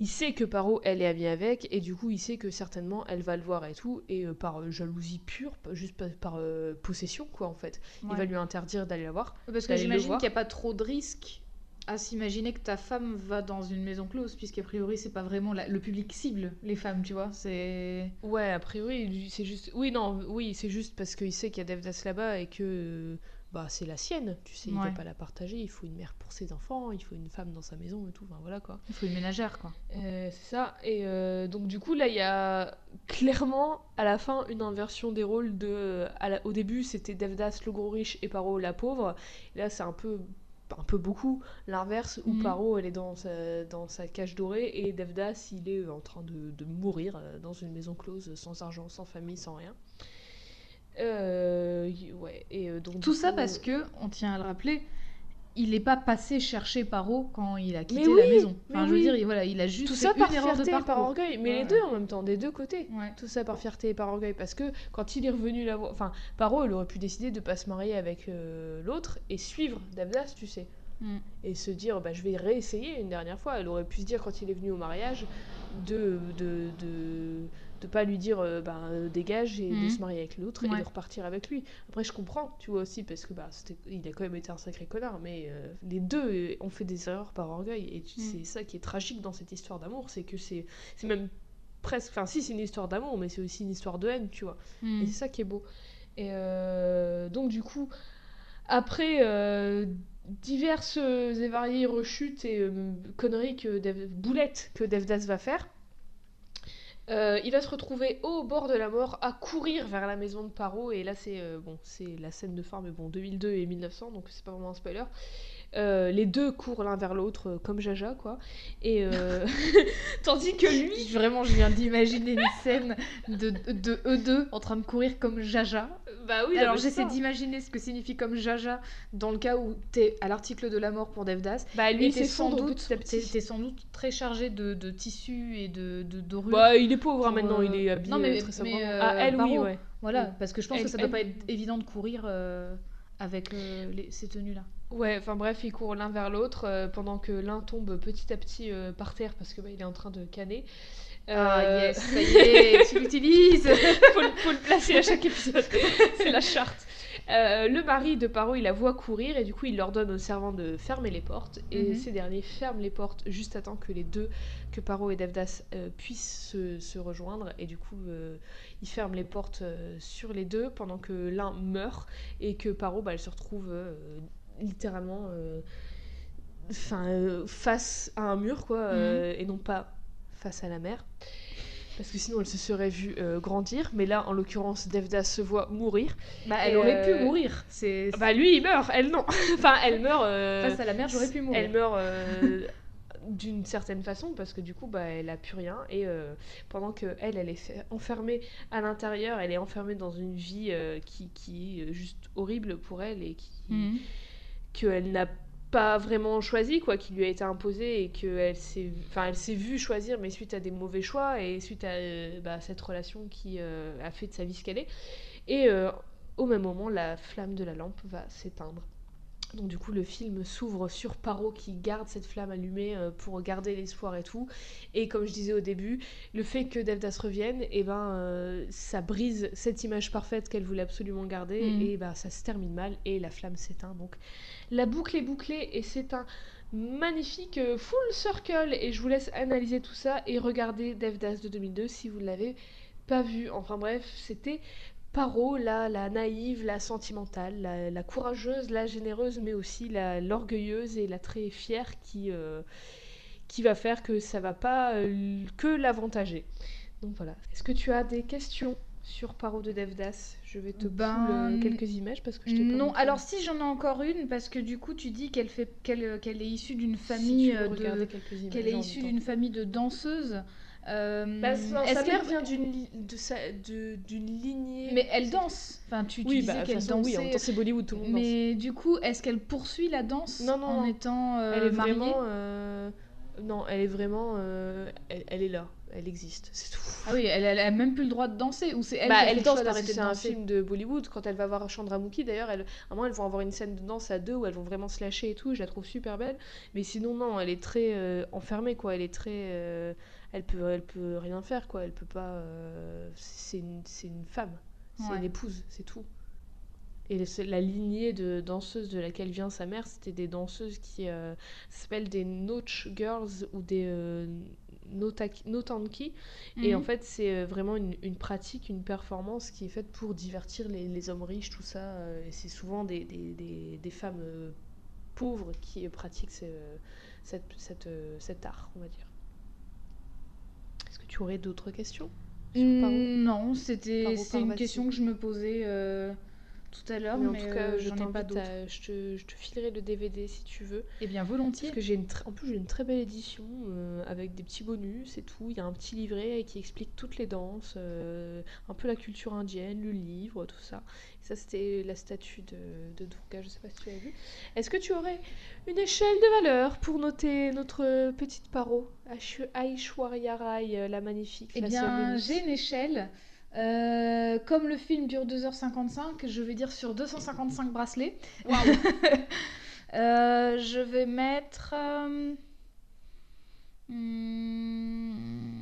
Il sait que Paro, elle est amie avec, et du coup, il sait que certainement elle va le voir et tout, et euh, par euh, jalousie pure, juste par, par, euh, possession, quoi, en fait. Il va lui interdire d'aller la voir. Parce que j'imagine qu'il n'y a pas trop de risques à s'imaginer que ta femme va dans une maison close, puisqu'a priori, c'est pas vraiment la- le public cible, les femmes, tu vois. C'est. Ouais, a priori, c'est juste. Oui, non, oui, c'est juste parce qu'il sait qu'il y a Devdas là-bas et que. Bah, c'est la sienne, tu sais, il Ouais. va pas la partager, il faut une mère pour ses enfants, il faut une femme dans sa maison et tout, enfin voilà quoi. Il faut une ménagère, quoi. Euh, c'est ça. Et euh, donc du coup là il y a clairement à la fin une inversion des rôles de. à la- Au début c'était Devdas le gros riche et Paro la pauvre. Et là c'est un peu un peu beaucoup l'inverse où Mhm. Paro elle est dans sa, dans sa cage dorée et Devdas il est en train de, de mourir euh, dans une maison close sans argent, sans famille, sans rien. Euh, ouais et euh, donc Tout ça coup, parce que, on tient à le rappeler, il n'est pas passé chercher Paro quand il a quitté la maison. mais Enfin, je veux oui. dire, il- voilà, il a juste tout fait ça par une erreur de fierté et par orgueil, mais les deux en même temps, des deux côtés. Ouais. Tout ça par fierté et par orgueil, parce que quand il est revenu la voir, enfin, Paro, il aurait pu décider de pas se marier avec euh, l'autre et suivre Davdas, tu sais, Mm. et se dire, bah, je vais réessayer une dernière fois. Elle aurait pu se dire quand il est venu au mariage de de de, de pas lui dire, euh, bah, euh, dégage et de Mhm. se marier avec l'autre et de repartir avec lui. Après, je comprends, tu vois aussi, parce que bah, il a quand même été un sacré connard, mais euh, les deux euh, ont fait des erreurs par orgueil, et Mm. c'est ça qui est tragique dans cette histoire d'amour, c'est que c'est c'est même presque. Enfin, si, c'est une histoire d'amour, mais c'est aussi une histoire de haine, tu vois. Mm. Et c'est ça qui est beau. Et euh, donc, du coup, après diverses et variées rechutes et conneries que Dev- boulettes que Devdas va faire, euh, il va se retrouver au bord de la mort à courir vers la maison de Paro. Et là, c'est euh, bon, c'est la scène de fin, mais bon, 2002 et 1900, donc c'est pas vraiment un spoiler. Euh, les deux courent l'un vers l'autre comme Jaja, quoi. Et tandis que lui, Vraiment, je viens d'imaginer une scène de, de eux deux en train de courir comme Jaja. Bah oui, Alors c'est j'essaie d'imaginer ce que signifie comme Jaja dans le cas où t'es à l'article de la mort pour Devdas. Bah lui, t'es sans doute, t'es, sans doute très chargé de, de tissus et de, de dorures. Bah, il est pauvre hein, maintenant, euh, il est habillé non, mais- euh, très mais, simplement. euh, ah, elle, oui, ouais. Voilà, parce que je pense Elle- que ça doit elle- pas être évident de courir euh, avec euh, les- ces tenues-là. Ouais, enfin bref, ils courent l'un vers l'autre euh, pendant que l'un tombe petit à petit euh, par terre parce que bah, il est en train de canner. Ah Euh, yes, ça y est, tu l'utilises faut, le, faut le placer à chaque épisode. C'est la charte. Euh, le mari de Paro, il la voit courir et du coup, il ordonne aux servants de fermer les portes. Et Mhm. ces derniers ferment les portes juste à temps que les deux, que Paro et Devdas, euh, puissent se, se rejoindre. Et du coup, euh, ils ferment les portes sur les deux pendant que l'un meurt et que Paro, bah, elle se retrouve littéralement enfin, euh, face à un mur, quoi, euh, et non pas face à la mer. Parce que sinon, elle se serait vue euh, grandir. Mais là, en l'occurrence, Devdas se voit mourir. Bah, elle Et, aurait euh, pu mourir. C'est Bah, lui, il meurt. Elle, non. enfin, elle meurt. euh, face à la mer, j'aurais pu mourir. Elle meurt euh, d'une certaine façon parce que du coup, bah, elle a plus rien. Et euh, pendant que elle, elle est enfermée à l'intérieur, elle est enfermée dans une vie euh, qui, qui est juste horrible pour elle et qui Mhm. qu'elle n'a pas vraiment choisi, quoi, qui lui a été imposé et qu'elle s'est, enfin, elle s'est vue choisir, mais suite à des mauvais choix et suite à euh, bah, cette relation qui euh, a fait de sa vie ce qu'elle est. Et euh, au même moment, la flamme de la lampe va s'éteindre. Donc du coup le film s'ouvre sur Paro qui garde cette flamme allumée euh, pour garder l'espoir et tout. Et comme je disais au début, le fait que Devdas revienne, et eh ben euh, ça brise cette image parfaite qu'elle voulait absolument garder Mm. et ben ça se termine mal et la flamme s'éteint. Donc la boucle est bouclée et c'est un magnifique euh, full circle et je vous laisse analyser tout ça et regarder Devdas de 2002 si vous ne l'avez pas vu. Enfin bref, c'était Paro, la, la naïve, la sentimentale, la, la courageuse, la généreuse, mais aussi la- l'orgueilleuse et la très fière qui, euh, qui va faire que ça va pas euh, que l'avantager. Donc voilà. Est-ce que tu as des questions sur Paro de Devdas? Je vais te Ben, euh, quelques images parce que je t'ai Non, alors si j'en ai encore une, parce que du coup tu dis qu'elle fait qu'elle qu'elle est issue d'une famille euh, de images qu'elle est issue d'une famille de danseuses. Euh, Bah, non, est-ce sa qu'elle- mère vient d'une li- de sa- de- d'une lignée. Mais elle danse. Enfin, tu, tu Oui, disais bah, qu'elle façon, oui, en dansait. même temps, c'est Bollywood, tout le monde danse. mais du coup, est-ce qu'elle poursuit la danse Non, non, en non. étant euh, Elle est mariée vraiment. euh, Non, elle est vraiment. euh, Elle, elle est là, elle existe, c'est tout. Ah oui, elle, elle a même plus le droit de danser ou c'est elle bah, qui a elle le danse parce que c'est un film de Bollywood. Quand elle va voir Chandramukhi, d'ailleurs, elle... à un moment, elles vont avoir une scène de danse à deux où elles vont vraiment se lâcher et tout. Je la trouve super belle. Mais sinon, non, elle est très euh, enfermée, quoi. Elle est très. Elle, peut, elle peut rien faire, quoi. Elle peut pas. euh, C'est une... une femme. C'est Ouais. une épouse, c'est tout. Et la lignée de danseuses de laquelle vient sa mère, c'était des danseuses qui euh, s'appellent des Noch Girls ou des euh, Notanki. Et Mhm. en fait, c'est euh, vraiment une, une pratique, une performance qui est faite pour divertir les, les hommes riches, tout ça. Et c'est souvent des, des, des- des femmes pauvres qui pratiquent ce- cette, cette, cet art, on va dire. Est-ce que tu aurais d'autres questions sur Paro? Mm, Non, c'était c'est une question que je me posais euh, tout à l'heure, Mais mais, en tout cas, euh, je j'en ai pas t'invite d'autres. à- je, te, je te filerai le DVD si tu veux. Eh bien, Parce volontiers. que j'ai une tr- en plus j'ai une très belle édition euh, avec des petits bonus et tout. Il y a un petit livret qui explique toutes les danses, euh, un peu la culture indienne, le livre, tout ça. Et ça c'était la statue de, de Durga, je sais pas si tu as vu. Est-ce que tu aurais une échelle de valeur pour noter notre petite paro? Aishwarya Rai, la magnifique Eh bien, j'ai une échelle. Euh, comme le film dure 2h55, je vais dire sur 255 bracelets. Euh, je vais mettre. euh, hmm,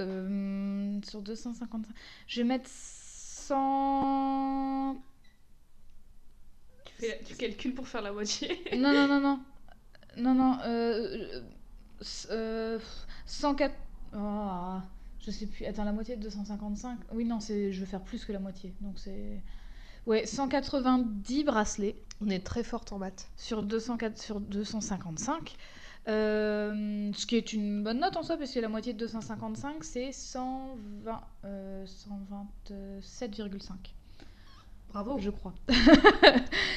euh, sur 255. Je vais mettre 100. tu, fais- tu calcules pour faire la moitié. Non, non, non, non. Non, non. Euh, euh, 104. Oh, je sais plus. Attends, la moitié de 255. Oui, non, c'est. Je vais faire plus que la moitié. Donc c'est. Ouais, 190 bracelets On est très forte en maths. sur, 204, sur 255. Euh, ce qui est une bonne note en soi, parce que la moitié de 255, c'est 120, euh, 127,5. Bravo. Je crois.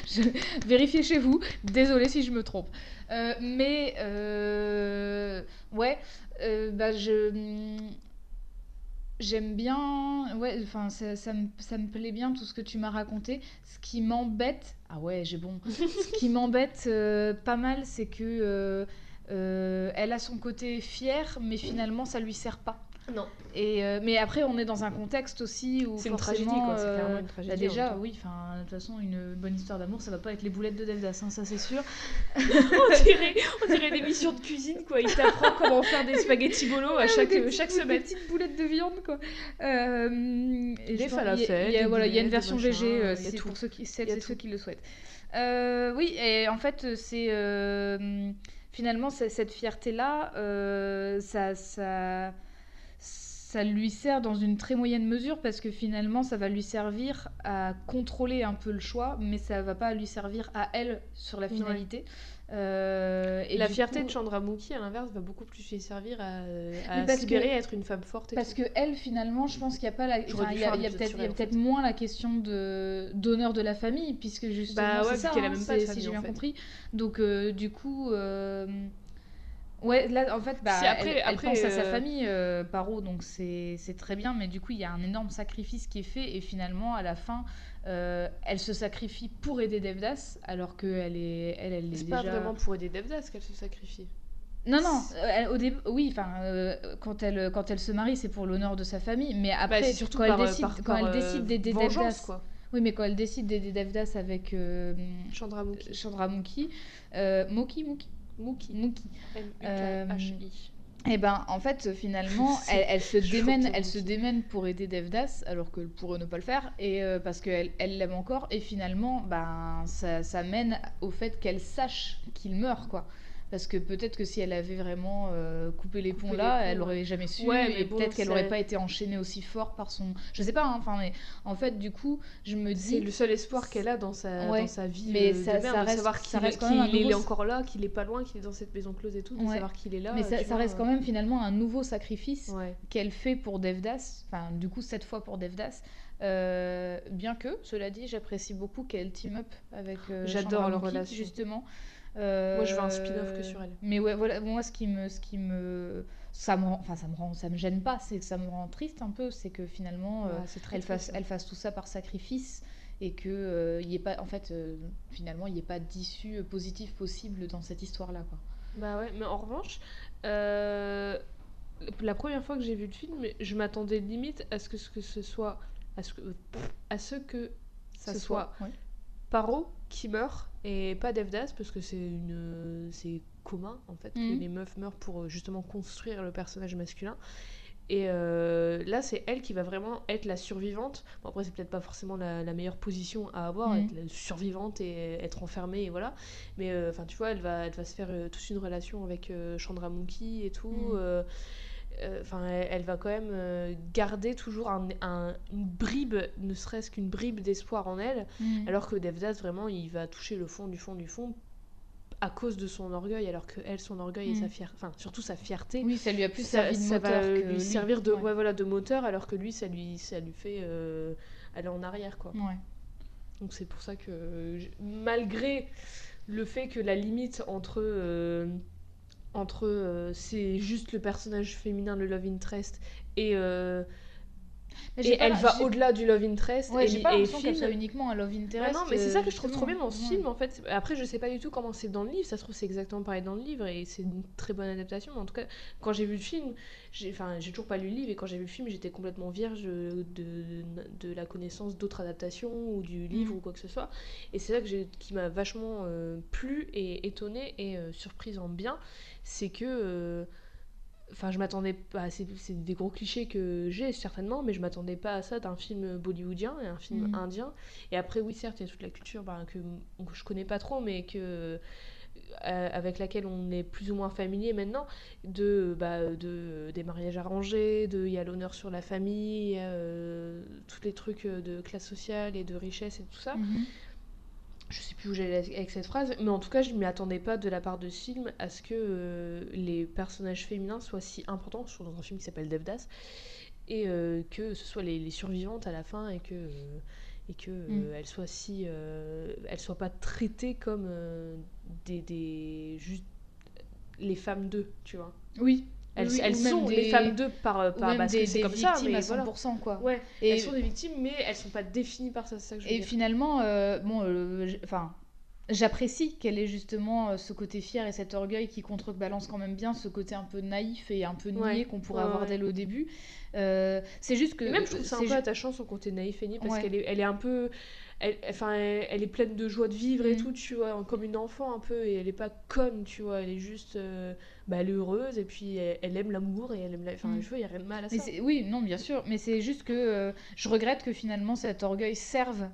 je... Vérifiez chez vous. Désolée si je me trompe. Euh, mais euh, ouais, euh, bah je j'aime bien. Ouais, enfin ça, ça me, ça me plaît bien tout ce que tu m'as raconté. Ce qui m'embête, ah ouais, j'ai bon. ce qui m'embête euh, pas mal, c'est que euh, euh, elle a son côté fier, mais finalement ça lui sert pas. Non. Et euh, mais après, on est dans un contexte aussi où C'est une tragédie, quoi, c'est euh, clairement une bah tragédie en déjà, oui. Enfin, de toute façon, une bonne histoire d'amour, ça va pas être les boulettes de Devdas, hein, ça c'est sûr. on dirait, on dirait l'émission de cuisine, quoi. Il t'apprend comment faire des spaghettis bolo à chaque, Des chaque semaine. Des petites boulettes de viande, quoi. Euh, et Des pense- falafels, il y a- des voilà, il y a une version des VG, machins, euh, c'est pour ceux qui, celles et ceux le souhaitent. Euh, oui, et en fait, c'est finalement cette fierté-là, euh, ça, ça, ça lui sert dans une très moyenne mesure parce que finalement, ça va lui servir à contrôler un peu le choix, mais ça va pas lui servir à elle sur la Ouais. finalité. Euh, et la fierté coup- de Chandramukhi, à l'inverse, va beaucoup plus lui servir à, à parce se que- à être une femme forte. Et Parce tout. que elle, finalement, je pense qu'il n'y a pas la, enfin, il y a, peut-être, moins la question de d'honneur de la famille, puisque justement, Bah ouais, c'est ça, qu'elle a hein, même pas de famille, si j'ai en bien fait. compris. Donc, euh, du coup, euh, ouais, là, en fait, bah, Si, après- elle, pense à sa euh, famille, euh, Paro, donc c'est c'est très bien, mais du coup, il y a un énorme sacrifice qui est fait, et finalement, à la fin, euh, elle se sacrifie pour aider Devdas, alors qu'elle est, elle, elle est C'est déjà... pas vraiment pour aider Devdas qu'elle se sacrifie. Non, non, elle- au début, oui, enfin, euh, quand, elle, quand elle se marie, c'est pour l'honneur de sa famille, mais après, Bah, c'est surtout quand, par, elle décide, par- quand par, elle décide d'aider Devdas, quoi. Oui, mais quand elle décide d'aider Devdas avec euh, Chandramukhi. Chandramukhi, euh, Moki, Moki, Muki. Muki. M-U-K-H-I. Et ben, en fait, finalement, elle, elle se démène, elle se démène pour aider Devdas, alors que pourrait ne pas le faire, et euh, parce qu'elle elle l'aime encore. Et finalement, ben, ça, ça mène au fait qu'elle sache qu'il meurt, quoi. Parce que peut-être que si elle avait vraiment euh, coupé les ponts Coupé là, les ponts, elle aurait jamais su, Ouais, et bon, peut-être qu'elle c'est- aurait pas été enchaînée aussi fort par son. Je sais pas, hein, enfin, mais en fait, du coup, je me C'est dis. le seul espoir qu'elle a dans sa, Ouais. dans sa vie Mais euh, ça- de merde, ça de reste- savoir qu'il reste qu'il est encore là, qu'il est pas loin, qu'il est dans cette maison close et tout, de Ouais. savoir qu'il est là. mais euh, ça, tu ça vois, reste quand même finalement un nouveau sacrifice qu'elle fait pour Devdas, enfin du coup cette fois pour Devdas, euh, bien que, cela dit, j'apprécie beaucoup qu'elle team up avec J'adore leur relation. justement. Euh, Moi, je veux un spin-off que sur elle. Mais ouais, voilà, moi ce qui me, ce qui me, ça me rend, enfin ça me rend, ça me gêne pas, c'est que ça me rend triste un peu, c'est que finalement euh, Ouais, c'est très elle fasse, elle fasse tout ça par sacrifice et que euh, y ait pas, en fait, euh, finalement il n'y ait pas d'issue euh, positive possible dans cette histoire là, quoi. Bah ouais, mais en revanche, euh, la première fois que j'ai vu le film, je m'attendais limite à ce que ce, que ce soit. À ce que, à ce que ça Ce soit ouais. Paro qui meurt et pas Devdas parce que c'est une c'est commun en fait Mhm. que les meufs meurent pour euh, justement construire le personnage masculin et euh, là c'est elle qui va vraiment être la survivante bon après c'est peut-être pas forcément la, la meilleure position à avoir Mhm. être la survivante et être enfermée et voilà mais euh, enfin tu vois elle va elle va se faire euh, toute une relation avec euh, Chandramukhi et tout Mhm. Euh, euh, Enfin, elle, va quand même euh, garder toujours un, un- une bribe, ne serait-ce qu'une bribe d'espoir en elle, Mhm. alors que Devdas, vraiment, il va toucher le fond du fond du fond à cause de son orgueil, alors que elle, son orgueil et Mm. sa fierté, enfin surtout sa fierté, Oui, ça lui a plus ça, servi de ça moteur va que lui lui. servir de, Ouais. ouais, voilà, de moteur, alors que lui, ça lui, ça lui fait euh, aller en arrière, quoi. Ouais. Donc c'est pour ça que, malgré le fait que la limite entre entre euh, c'est juste le personnage féminin, le love interest, et, euh, Mais et elle va au-delà du love interest, Ouais, et, j'ai pas l'impression qu'elle soit uniquement un love Ouais, interest. non, mais c'est ça euh, que je trouve trop bien dans ce film en fait. Après, je sais pas du tout comment c'est dans le livre. Ça se trouve, c'est exactement pareil dans le livre et c'est une très bonne adaptation. Mais en tout cas, quand j'ai vu le film, j'ai toujours pas lu le livre et quand j'ai vu le film, j'étais complètement vierge de, de la connaissance d'autres adaptations ou du livre Mhm. ou quoi que ce soit. Et c'est ça que qui m'a vachement euh, plu et étonnée et euh, surprise en bien. C'est que. euh, Enfin, je m'attendais pas. C'est des gros clichés que j'ai certainement, mais je m'attendais pas à ça d'un film bollywoodien et un film Mhm. indien. Et après, oui, certes, il y a toute la culture bah, que, que je connais pas trop, mais que euh, avec laquelle on est plus ou moins familier maintenant, de, bah, de des mariages arrangés, de il y a l'honneur sur la famille, euh, tous les trucs de classe sociale et de richesse et tout ça. Mhm. Je sais plus où j'allais avec cette phrase, mais en tout cas, je ne m'y attendais pas de la part de ce film à ce que euh, les personnages féminins soient si importants, surtout dans un film qui s'appelle Devdas, et euh, que ce soit les, les survivantes à la fin et que euh, et que euh, Mm. elles soient si elles soient pas traitées comme des, des juste les femmes d'eux, tu vois. Oui. Elles, Oui, sont des- les femmes d'eux par, ou par parce des, que c'est comme ça, mais à voilà. 100%, quoi. Ouais, Et, elles sont des victimes, mais elles sont pas définies par ça, c'est ça que je veux et dire. finalement, euh, bon, euh, enfin, j'apprécie qu'elle ait justement euh, ce côté fier et cet orgueil qui contrebalance quand même bien ce côté un peu naïf et un peu niais Ouais. qu'on pourrait Ouais, avoir ouais. d'elle au début. Euh, c'est juste que. Et même je trouve ça un peu attachant son côté naïf et niais parce qu'elle est, elle est un peu elle, enfin elle, elle est pleine de joie de vivre et Mhm. tout tu vois comme une enfant un peu et elle est pas conne tu vois elle est juste euh, bah, elle est heureuse et puis elle, elle aime l'amour et elle aime la... enfin Mhm. je vois il y a rien de mal à Mais ça oui, non, bien sûr. Mais c'est juste que euh, je regrette que finalement cet orgueil serve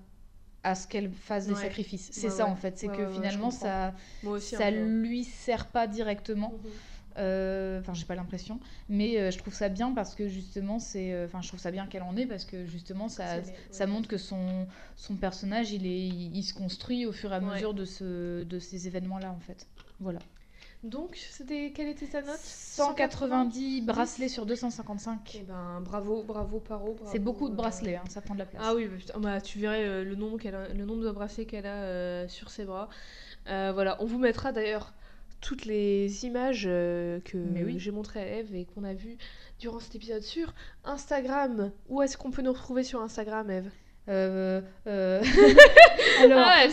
à ce qu'elle fasse des sacrifices. C'est Ouais, ça ouais. en fait. C'est que finalement ça, ça lui sert pas directement. Mhm. Euh, Enfin, j'ai pas l'impression, mais euh, je trouve ça bien parce que justement, c'est. euh, Enfin, je trouve ça bien qu'elle en ait parce que justement, ça, ça montre que son, son personnage, il, est, il, il se construit au fur et à Ouais. mesure de, ce, de ces événements-là, en fait. Voilà. donc c'était quelle était ta note? 190 bracelets sur 255. Eh ben bravo bravo Paro bravo, C'est beaucoup de euh, bracelets, hein, ça prend de la place. Ah oui, bah, putain, bah, tu verrais euh, le, nombre qu'elle a- le nombre de bracelets qu'elle a euh, sur ses bras. Voilà, on vous mettra d'ailleurs toutes les images euh, que oui. j'ai montrées à Eve et qu'on a vues durant cet épisode sur Instagram. Où est-ce qu'on peut nous retrouver sur Instagram, Eve? Euh, euh, Alors, Ah,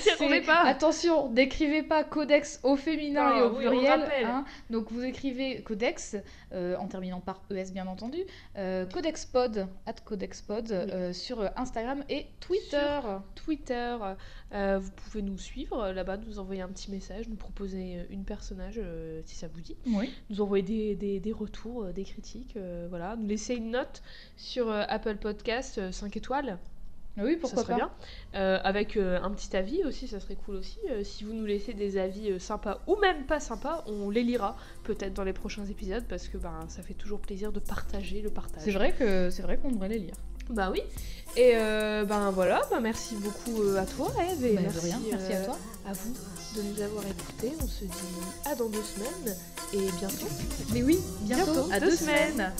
pas. Attention, n'écrivez pas codex au féminin et au oui, pluriel. hein. Donc vous écrivez codex, euh, en terminant par ES bien entendu, euh, codexpod, at codexpod, euh, sur euh, Instagram et Twitter. Twitter. euh, vous pouvez nous suivre euh, là-bas, nous envoyer un petit message, nous proposer euh, une personnage euh, si ça vous dit. Oui. Nous envoyer des, des- des retours, euh, des critiques, euh, voilà. Nous laisser une note sur euh, Apple Podcast 5 étoiles. Oui, ça pourquoi serait pas. bien. Euh, avec euh, un petit avis aussi, ça serait cool aussi. Euh, si vous nous laissez des avis sympas ou même pas sympas, on les lira peut-être dans les prochains épisodes parce que ben, ça fait toujours plaisir de partager le partage. C'est vrai que c'est vrai qu'on devrait les lire. Bah oui. Et ben voilà, ben merci beaucoup à toi Eve et Bah, de merci, rien, merci à toi. à vous de nous avoir écoutés. On se dit à dans deux semaines et bientôt. Mais oui, bientôt, Bientôt, à deux deux semaines. semaines.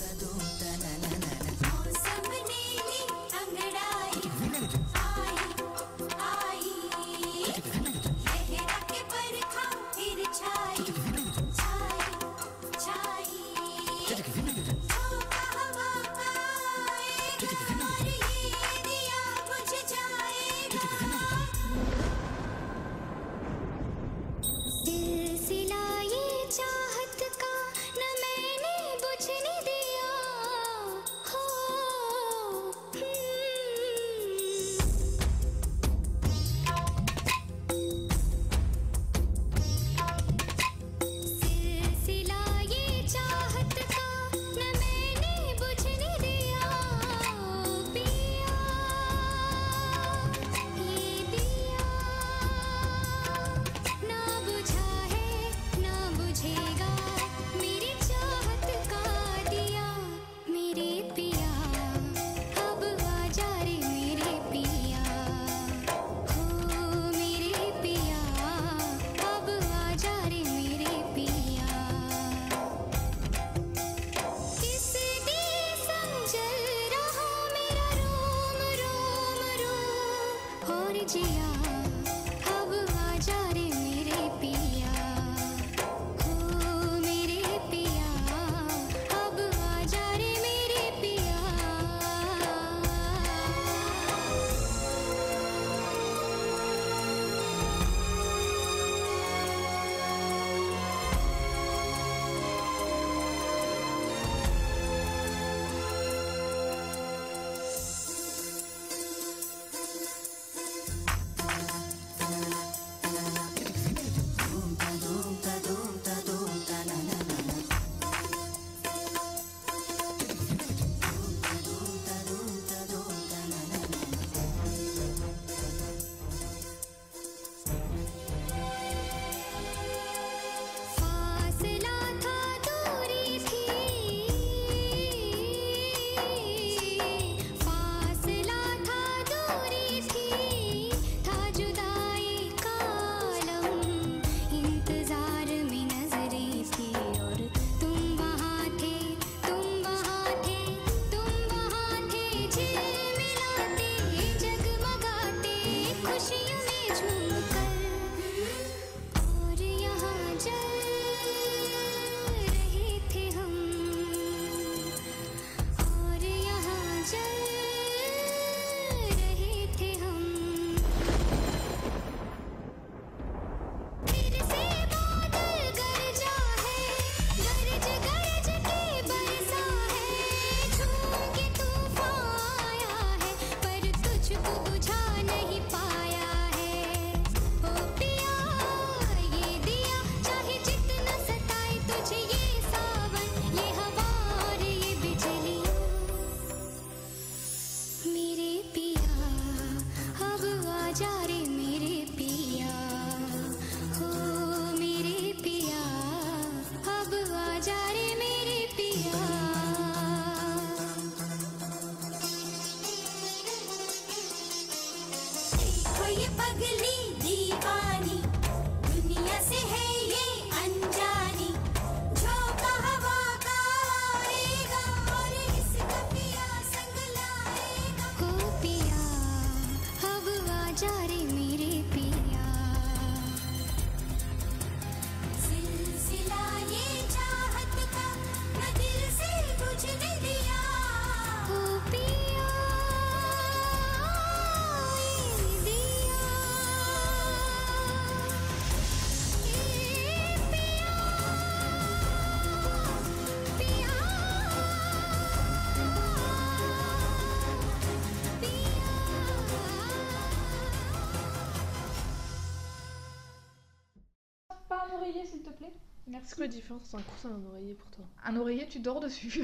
C'est quoi la différence entre un coussin et un oreiller pour toi? Un oreiller, tu dors dessus.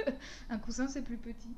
un coussin, c'est plus petit.